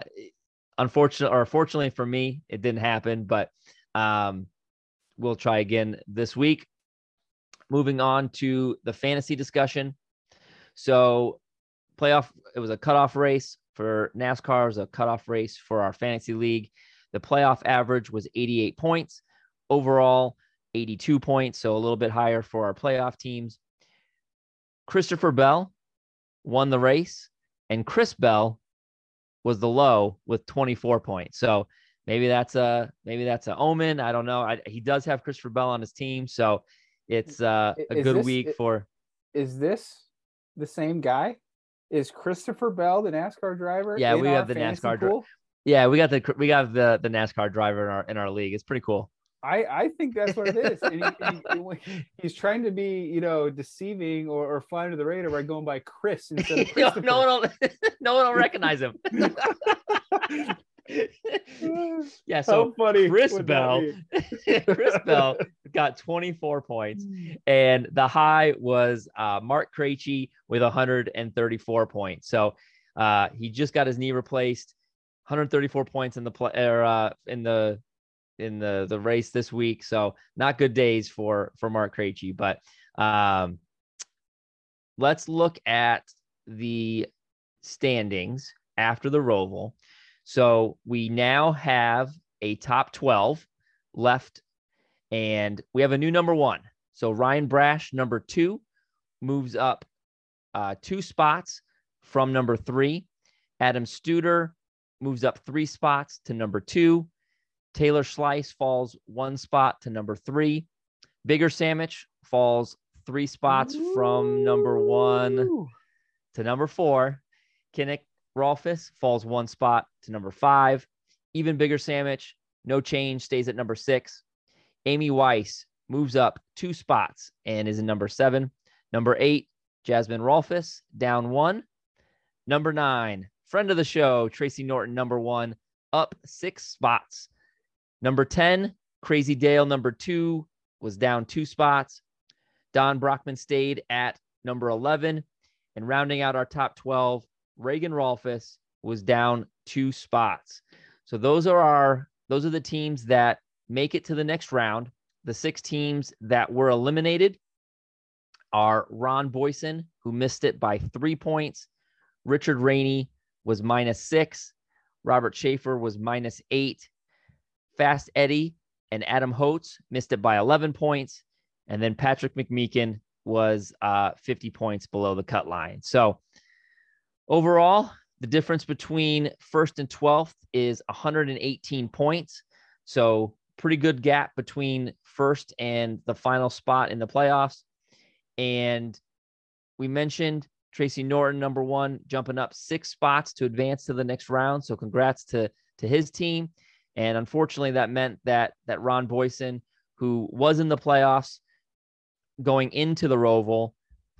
Speaker 3: unfortunately, or fortunately for me, it didn't happen, but um, we'll try again this week. Moving on to the fantasy discussion. So, playoff, it was a cutoff race for NASCAR, it was a cutoff race for our fantasy league. The playoff average was 88 points. Overall, 82 points, so a little bit higher for our playoff teams. Christopher Bell won the race, and Chris Bell was the low with 24 points. So maybe that's a maybe that's a omen. I don't know. I, he does have Christopher Bell on his team, so it's uh, a is good this, week for.
Speaker 2: Is this the same guy? Is Christopher Bell the NASCAR driver?
Speaker 3: Yeah, we have the NASCAR driver. Yeah, we got the we got the the NASCAR driver in our in our league. It's pretty cool.
Speaker 2: I, I think that's what it is. And he, he, he's trying to be, you know, deceiving or, or flying to the radar by going by Chris instead of
Speaker 3: no one will, no one will recognize him. yeah, so How funny Chris Bell, Chris Bell got 24 points, and the high was uh, Mark Krejci with 134 points. So uh, he just got his knee replaced, 134 points in the play or uh, in the in the the race this week. So not good days for for Mark Krejci. But um, let's look at the standings after the Roval. So we now have a top 12 left, and we have a new number one. So Ryan Brash, number two, moves up uh, two spots from number three. Adam Studer moves up three spots to number two. Taylor Slice falls one spot to number three. Bigger Sandwich falls three spots Ooh. from number one to number four. Kinnick Rolfus falls one spot to number five. Even Bigger Sandwich, no change, stays at number six. Amy Weiss moves up two spots and is in number seven. Number eight, Jasmine Rolfus, down one. Number nine, friend of the show, Tracy Norton, number one, up six spots Number 10, Crazy Dale, number two, was down two spots. Don Brockman stayed at number 11. And rounding out our top 12, Reagan Rolfus was down two spots. So those are our those are the teams that make it to the next round. The six teams that were eliminated are Ron Boyson, who missed it by three points. Richard Rainey was minus six. Robert Schaefer was minus eight. Fast Eddie and Adam Holtz missed it by 11 points. And then Patrick McMeekin was uh, 50 points below the cut line. So overall, the difference between first and 12th is 118 points. So pretty good gap between first and the final spot in the playoffs. And we mentioned Tracy Norton, number one, jumping up six spots to advance to the next round. So congrats to to his team. And unfortunately, that meant that that Ron Boyson, who was in the playoffs going into the Roval,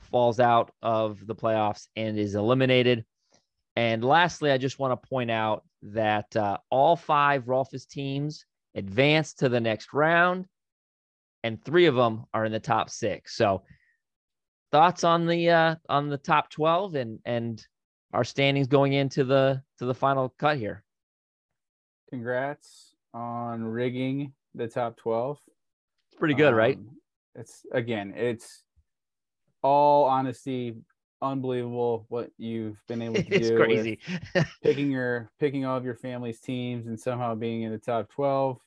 Speaker 3: falls out of the playoffs and is eliminated. And lastly, I just want to point out that uh, all five Rolfus teams advanced to the next round, and three of them are in the top six. So, thoughts on the uh, on the top twelve and and our standings going into the to the final cut here.
Speaker 2: Congrats on rigging the top twelve.
Speaker 3: It's pretty good, um, right?
Speaker 2: It's again, it's all honesty, unbelievable what you've been able to do.
Speaker 3: it's crazy.
Speaker 2: picking your picking all of your family's teams and somehow being in the top twelve.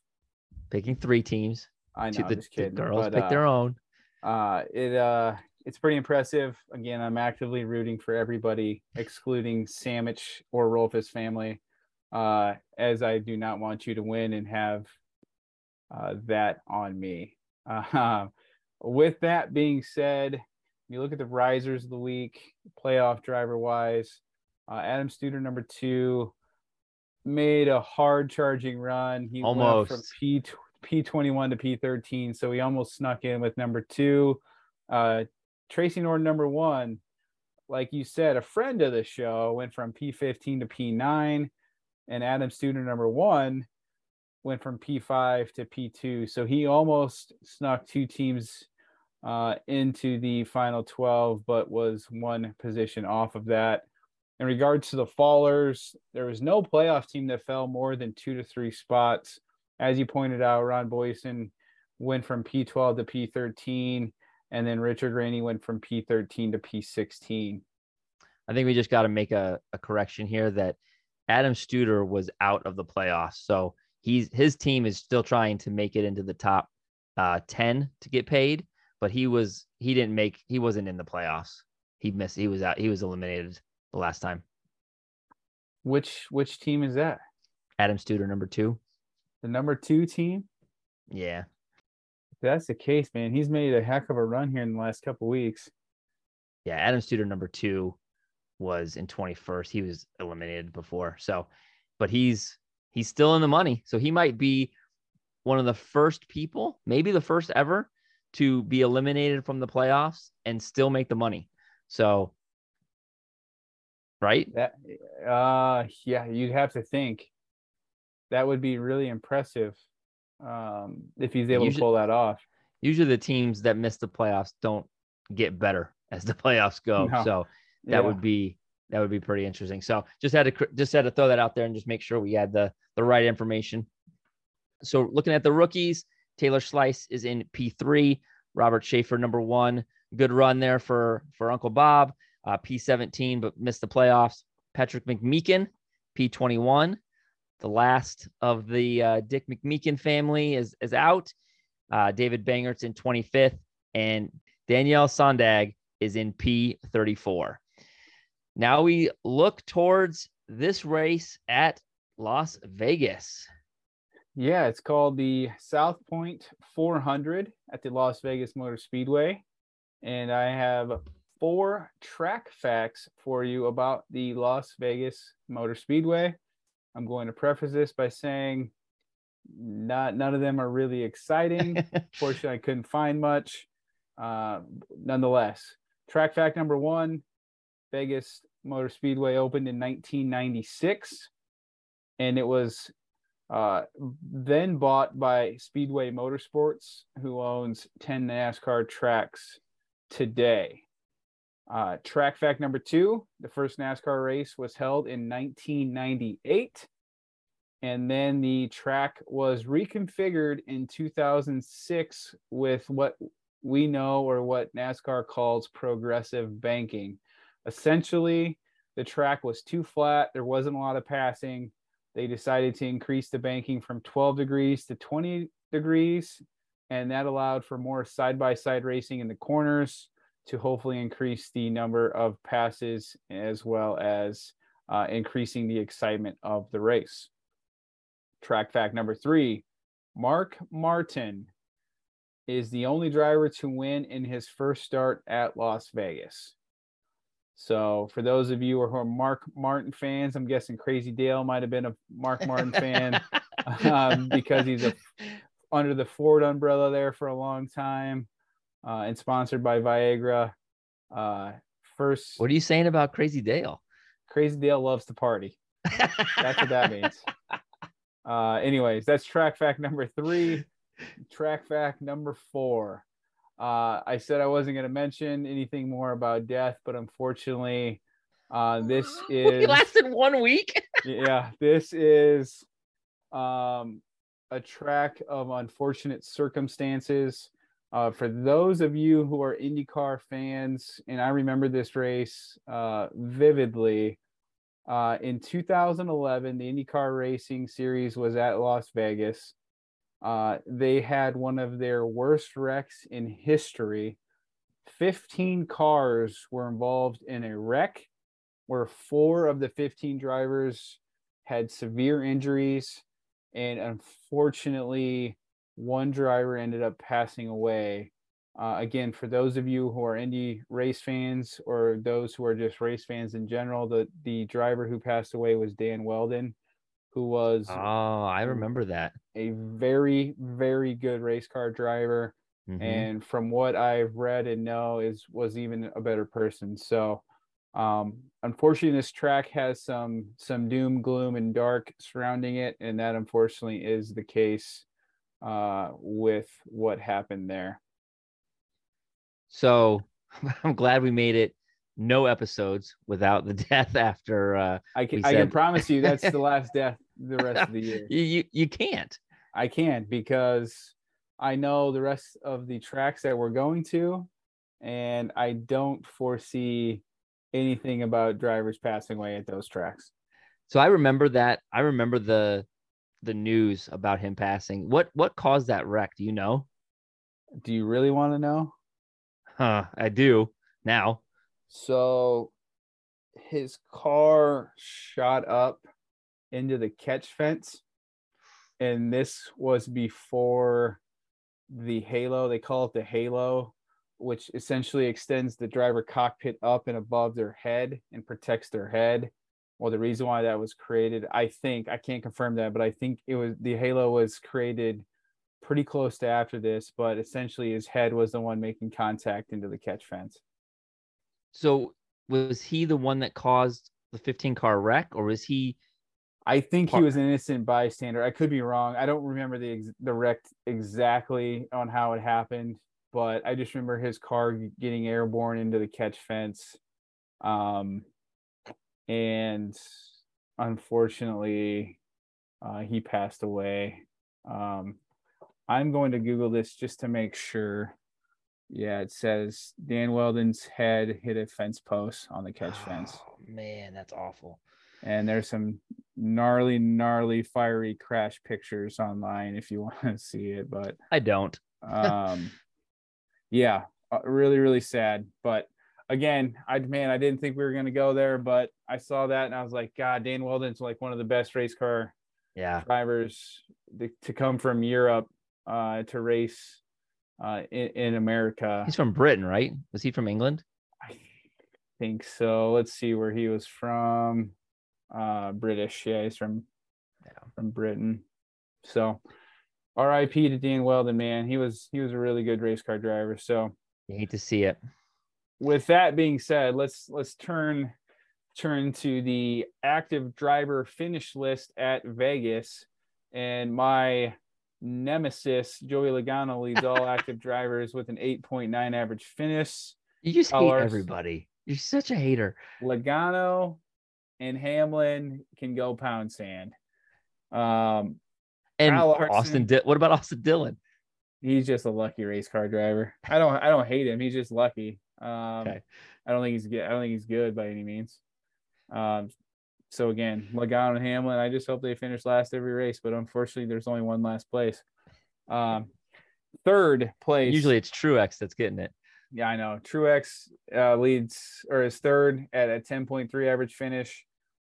Speaker 3: Picking three teams.
Speaker 2: I know. The,
Speaker 3: just
Speaker 2: kidding,
Speaker 3: the girls
Speaker 2: but,
Speaker 3: pick
Speaker 2: uh,
Speaker 3: their own.
Speaker 2: Uh, it uh, it's pretty impressive. Again, I'm actively rooting for everybody, excluding Sandwich or Rolfus family, uh, as I do not want you to win and have uh, that on me. Uh, with that being said, you look at the risers of the week, playoff driver wise. Uh, Adam Studer, number two, made a hard charging run. He
Speaker 3: almost
Speaker 2: went from P P21 to P13, so he almost snuck in with number two. Uh, Tracy Norton, number one, like you said, a friend of the show, went from P15 to P9, and Adam Studer, number one, went from P5 to P2. So he almost snuck two teams uh, into the final 12, but was one position off of that. In regards to the fallers, there was no playoff team that fell more than two to three spots. As you pointed out, Ron Boyson went from P12 to P13, and then Richard Rainey went from P13 to P16.
Speaker 3: I think we just got to make a, a correction here that Adam Studer was out of the playoffs. So he's his team is still trying to make it into the top uh, 10 to get paid but he was he didn't make he wasn't in the playoffs. He missed. He was out. He was eliminated the last time.
Speaker 2: Which which team is that?
Speaker 3: Adam Studer, number two.
Speaker 2: The number two team.
Speaker 3: Yeah.
Speaker 2: If that's the case, man. He's made a heck of a run here in the last couple weeks.
Speaker 3: Yeah, Adam Studer, number two, was in 21st. He was eliminated before. So, but he's he's still in the money. So he might be one of the first people, maybe the first ever to be eliminated from the playoffs and still make the money. So, right?
Speaker 2: That, uh, yeah, you'd have to think that would be really impressive um, if he's able usually, to pull that off.
Speaker 3: Usually, the teams that miss the playoffs don't get better as the playoffs go. No. So that yeah. would be that would be pretty interesting. So just had to just had to throw that out there and just make sure we had the the right information. So looking at the rookies, Taylor Slice is in P3. Robert Schaefer, number one. Good run there for, for Uncle Bob. Uh, P17, but missed the playoffs. Patrick McMeekin, P21. The last of the uh, Dick McMeekin family is, is out. Uh, David Bangert's in 25th, and Danielle Sondag is in P34. Now we look towards this race at Las Vegas.
Speaker 2: Yeah, it's called the South Point 400 at the Las Vegas Motor Speedway. And I have four track facts for you about the Las Vegas Motor Speedway. I'm going to preface this by saying not none of them are really exciting. Fortunately, I couldn't find much. Uh, nonetheless, track fact number one Vegas Motor Speedway opened in 1996, and it was uh, then bought by Speedway Motorsports, who owns 10 NASCAR tracks today. Uh, track fact number two the first NASCAR race was held in 1998. And then the track was reconfigured in 2006 with what we know or what NASCAR calls progressive banking. Essentially, the track was too flat, there wasn't a lot of passing they decided to increase the banking from 12 degrees to 20 degrees, and that allowed for more side by side racing in the corners to hopefully increase the number of passes as well as uh, increasing the excitement of the race. Track fact number three Mark Martin is the only driver to win in his first start at Las Vegas. So for those of you who are Mark Martin fans, I'm guessing Crazy Dale might have been a Mark Martin fan um, because he's a, under the Ford umbrella there for a long time uh, and sponsored by Viagra. Uh, first,
Speaker 3: what are you saying about Crazy Dale?
Speaker 2: Crazy Dale loves to party. That's what that means. Uh, anyways, that's track fact number three. Track fact number four. Uh, I said I wasn't going to mention anything more about death, but unfortunately, uh, this is
Speaker 3: it lasted one week.
Speaker 2: yeah, this is um, a track of unfortunate circumstances. Uh, for those of you who are IndyCar fans, and I remember this race uh, vividly, uh, in 2011, the IndyCar Racing Series was at Las Vegas. Uh, they had one of their worst wrecks in history. 15 cars were involved in a wreck where four of the 15 drivers had severe injuries. And unfortunately, one driver ended up passing away. Uh, again, for those of you who are Indy race fans or those who are just race fans in general, the, the driver who passed away was Dan Wheldon who was
Speaker 3: oh, I remember that.
Speaker 2: A very, very good race car driver. Mm-hmm. And from what I've read and know is was even a better person. So um, unfortunately this track has some some doom, gloom, and dark surrounding it, and that unfortunately is the case uh, with what happened there.
Speaker 3: So I'm glad we made it no episodes without the death after uh
Speaker 2: I can I can promise you that's the last death the rest of the year.
Speaker 3: You, you you can't.
Speaker 2: I can't because I know the rest of the tracks that we're going to, and I don't foresee anything about drivers passing away at those tracks.
Speaker 3: So I remember that. I remember the the news about him passing. What what caused that wreck? Do you know?
Speaker 2: Do you really want to know?
Speaker 3: Huh, I do now.
Speaker 2: So his car shot up into the catch fence. And this was before the halo. They call it the halo, which essentially extends the driver cockpit up and above their head and protects their head. Well, the reason why that was created, I think, I can't confirm that, but I think it was the halo was created pretty close to after this, but essentially his head was the one making contact into the catch fence.
Speaker 3: So was he the one that caused the 15 car wreck or was he
Speaker 2: I think he was an innocent bystander. I could be wrong. I don't remember the ex- the wreck exactly on how it happened, but I just remember his car getting airborne into the catch fence. Um, and unfortunately, uh, he passed away. Um, I'm going to Google this just to make sure. Yeah, it says Dan Wheldon's head hit a fence post on the catch oh, fence.
Speaker 3: Man, that's awful
Speaker 2: and there's some gnarly gnarly fiery crash pictures online if you want to see it but
Speaker 3: i don't.
Speaker 2: um yeah uh, really really sad. But again i man i didn't think we were going to go there but i saw that and i was like god dan wheldon's like one of the best race car
Speaker 3: yeah.
Speaker 2: drivers to come from europe uh to race uh in, in america.
Speaker 3: He's from britain right? Was he from england?
Speaker 2: I think so. Let's see where he was from uh, British. Yeah, he's from yeah. from Britain. So, R.I.P. to Dan Wheldon, man. He was he was a really good race car driver. So,
Speaker 3: you hate to see it.
Speaker 2: With that being said, let's let's turn turn to the active driver finish list at Vegas, and my nemesis Joey Logano leads all active drivers with an 8.9 average finish.
Speaker 3: You just hate everybody. You're such a hater.
Speaker 2: Logano and Hamlin can go pound sand. Um,
Speaker 3: and Austin, Di- what about Austin Dillon?
Speaker 2: He's just a lucky race car driver. I don't, I don't hate him. He's just lucky. Um, okay. I don't think he's good. I don't think he's good by any means. Um, so again, Logano and Hamlin, I just hope they finish last every race, but unfortunately, there's only one last place. Um, third place.
Speaker 3: Usually, it's Truex that's getting it.
Speaker 2: Yeah, I know. Truex uh, leads or is third at a 10.3 average finish.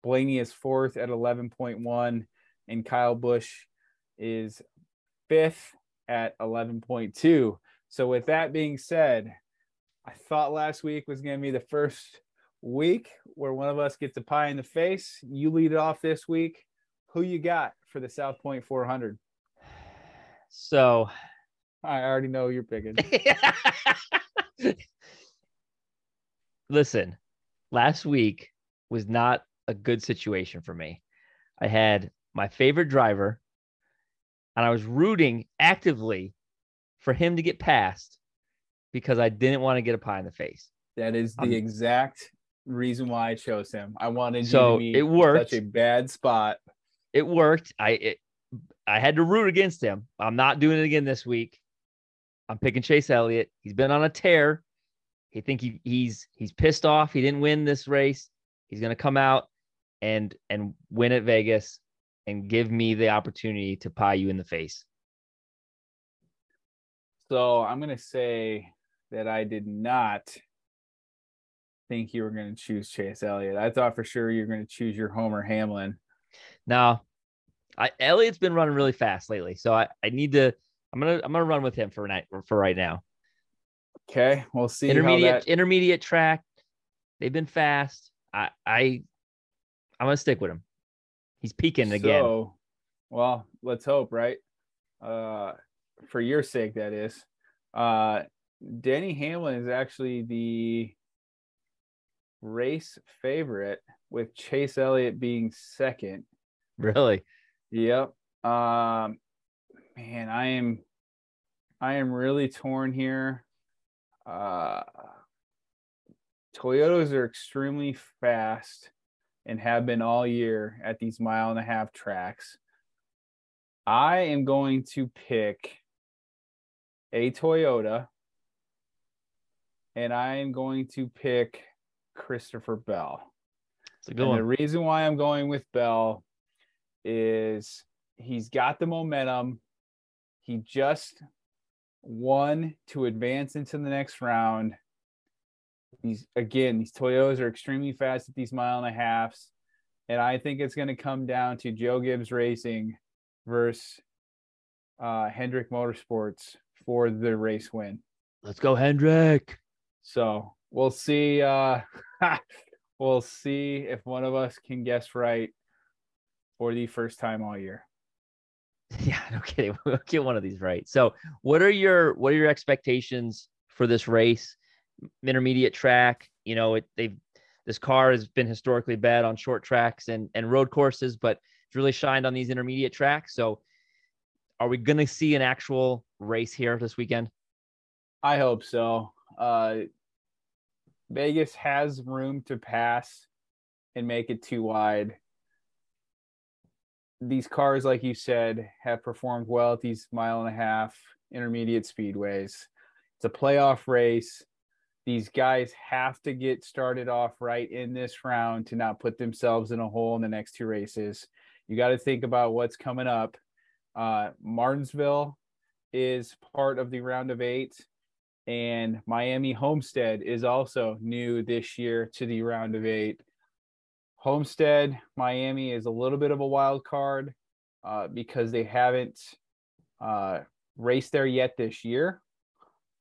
Speaker 2: Blaney is fourth at 11.1, and Kyle Busch is fifth at 11.2. So, with that being said, I thought last week was going to be the first week where one of us gets a pie in the face. You lead it off this week. Who you got for the South Point 400?
Speaker 3: So,
Speaker 2: I already know you're picking.
Speaker 3: Listen, last week was not a good situation for me. I had my favorite driver, and I was rooting actively for him to get past because I didn't want to get a pie in the face.
Speaker 2: That is the
Speaker 3: Um,
Speaker 2: exact reason why I chose him. I wanted
Speaker 3: So,
Speaker 2: you to be
Speaker 3: it worked.
Speaker 2: such a bad spot.
Speaker 3: It worked. I it, I had to root against him. I'm not doing it again this week. I'm picking Chase Elliott. He's been on a tear. He think he he's he's pissed off. He didn't win this race. He's gonna come out and and win at Vegas and give me the opportunity to pie you in the face.
Speaker 2: So I'm gonna say that I did not think you were gonna choose Chase Elliott. I thought for sure you're gonna choose your Homer Hamlin.
Speaker 3: Now, I Elliott's been running really fast lately, so I, I need to. I'm gonna I'm gonna run with him for night for right now.
Speaker 2: Okay, we'll see.
Speaker 3: intermediate
Speaker 2: how that,
Speaker 3: intermediate track. They've been fast. I I I'm gonna stick with him. He's peaking again.
Speaker 2: So, well, let's hope, right? Uh, for your sake, that is. Uh, Denny Hamlin is actually the race favorite, with Chase Elliott being second.
Speaker 3: Really?
Speaker 2: Yep. Um, man, I am, I am really torn here. Uh, Toyotas are extremely fast and have been all year at these mile and a half tracks. I am going to pick a Toyota and I am going to pick Christopher Bell.
Speaker 3: It's a good
Speaker 2: And the reason why I'm going with Bell is he's got the momentum. He just won to advance into the next round. These again, these Toyotas are extremely fast at these mile and a halfs, And I think it's going to come down to Joe Gibbs Racing versus uh, Hendrick Motorsports for the race win.
Speaker 3: Let's go, Hendrick.
Speaker 2: So we'll see. Uh, we'll see if one of us can guess right for the first time all year.
Speaker 3: Yeah, no kidding. We'll get one of these right. So, what are your what are your expectations for this race? Intermediate track. You know, it they've this car has been historically bad on short tracks and and road courses, but it's really shined on these intermediate tracks. So, are we going to see an actual race here this weekend?
Speaker 2: I hope so. Uh, Vegas has room to pass and make it too wide. These cars, like you said, have performed well at these mile and a half intermediate speedways. It's a playoff race. These guys have to get started off right in this round to not put themselves in a hole in the next two races. You got to think about what's coming up. Uh, Martinsville is part of the round of eight and Miami Homestead is also new this year to the round of eight. Homestead, Miami is a little bit of a wild card uh, because they haven't uh, raced there yet this year.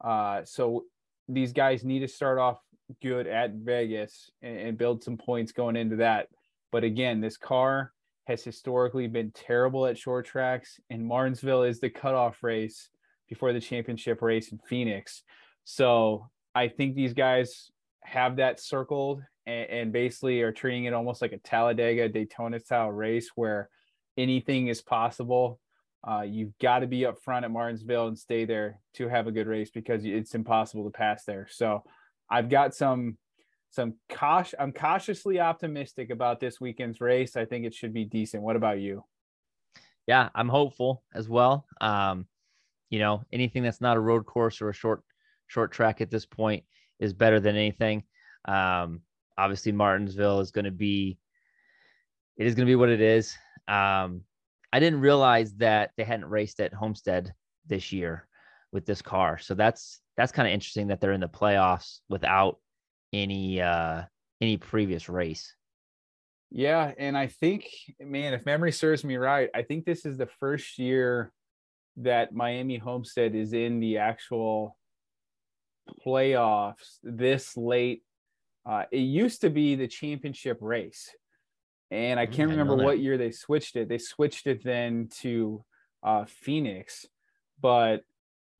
Speaker 2: Uh, so these guys need to start off good at Vegas and, and build some points going into that. But again, this car has historically been terrible at short tracks, and Martinsville is the cutoff race before the championship race in Phoenix. So I think these guys have that circled and, and, basically are treating it almost like a Talladega Daytona style race where anything is possible. Uh, you've got to be up front at Martinsville and stay there to have a good race because it's impossible to pass there. So I've got some some cautious I'm cautiously optimistic about this weekend's race. I think it should be decent. What about you?
Speaker 3: Yeah, I'm hopeful as well. Um, you know, anything that's not a road course or a short short track at this point is better than anything. Um, obviously, Martinsville is going to be it is going to be what it is. Um, I didn't realize that they hadn't raced at Homestead this year with this car, so that's that's kind of interesting that they're in the playoffs without any uh any previous race.
Speaker 2: Yeah, and I think, man, if memory serves me right, I think this is the first year that Miami Homestead is in the actual playoffs this late. Uh, it used to be the championship race, and I can't remember what year they switched it. They switched it then to uh, Phoenix, but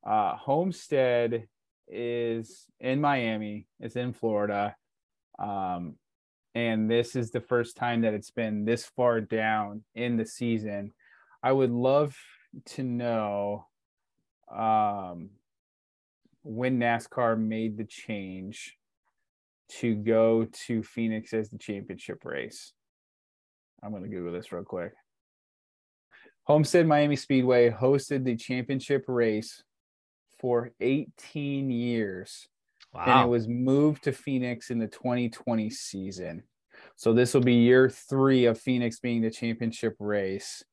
Speaker 2: uh, Homestead is in Miami. It's in Florida. Um, and this is the first time that it's been this far down in the season. I would love to know um, when NASCAR made the change to go to Phoenix as the championship race. I'm going to Google this real quick. Homestead Miami Speedway hosted the championship race for 18 years. Wow. And it was moved to Phoenix in the 2020 season. So this will be year three of Phoenix being the championship race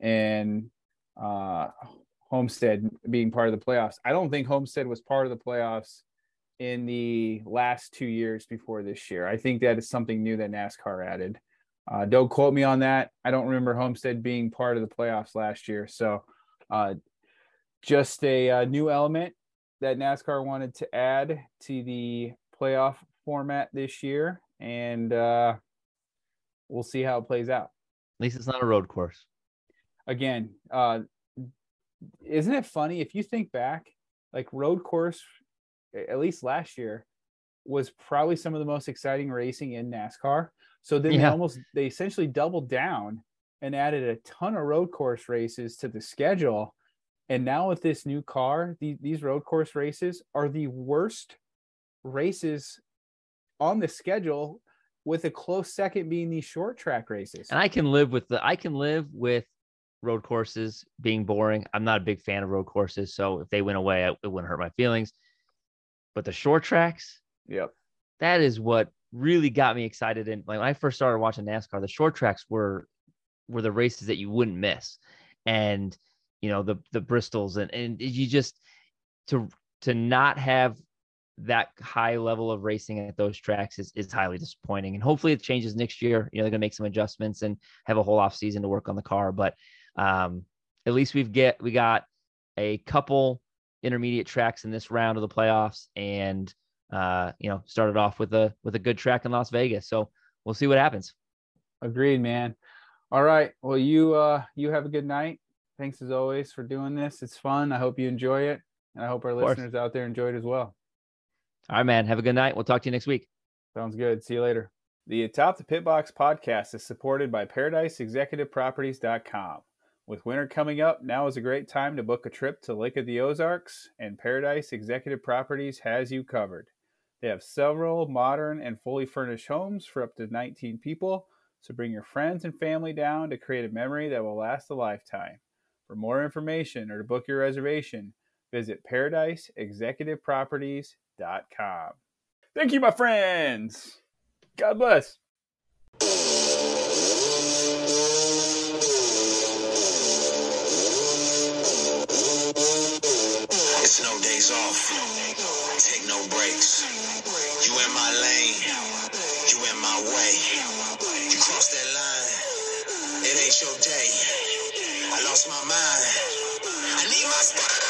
Speaker 2: and uh, Homestead being part of the playoffs. I don't think Homestead was part of the playoffs in the last two years before this year. I think that is something new that NASCAR added. Uh, don't quote me on that. I don't remember Homestead being part of the playoffs last year. So, uh, just a, a, uh, new element that NASCAR wanted to add to the playoff format this year, and uh, we'll see how it plays out.
Speaker 3: At least it's not a road course.
Speaker 2: Again, uh, isn't it funny if you think back, like road course, at least last year, was probably some of the most exciting racing in NASCAR. So then yeah. they almost they essentially doubled down and added a ton of road course races to the schedule. And now with this new car, the, these road course races are the worst races on the schedule with a close second being these short track races.
Speaker 3: And I can live with the I can live with road courses being boring. I'm not a big fan of road courses, so if they went away, it wouldn't hurt my feelings. But the short tracks,
Speaker 2: yep,
Speaker 3: that is what really got me excited. And like when I first started watching NASCAR, the short tracks were were the races that you wouldn't miss, and you know the the Bristols and and you just to to not have that high level of racing at those tracks is, is highly disappointing. And hopefully it changes next year. You know, they're gonna make some adjustments and have a whole off season to work on the car. But um, at least we've get we got a couple intermediate tracks in this round of the playoffs, and uh, you know started off with a with a good track in Las Vegas. So we'll see what happens.
Speaker 2: Agreed, man. All right. Well, you uh, you have a good night. Thanks as always for doing this. It's fun. I hope you enjoy it, and I hope our listeners out there enjoy it as well.
Speaker 3: All right, man. Have a good night. We'll talk to you next week.
Speaker 2: Sounds good. See you later. The Atop the Pitbox podcast is supported by ParadiseExecutiveProperties.com. With winter coming up, now is a great time to book a trip to Lake of the Ozarks, and Paradise Executive Properties has you covered. They have several modern and fully furnished homes for up to 19 people, so bring your friends and family down to create a memory that will last a lifetime. For more information or to book your reservation, visit ParadiseExecutiveProperties.com. Thank you, my friends. God bless. No breaks. You in my lane. You in my way. You cross that line. It ain't your day. I lost my mind. I need my spot.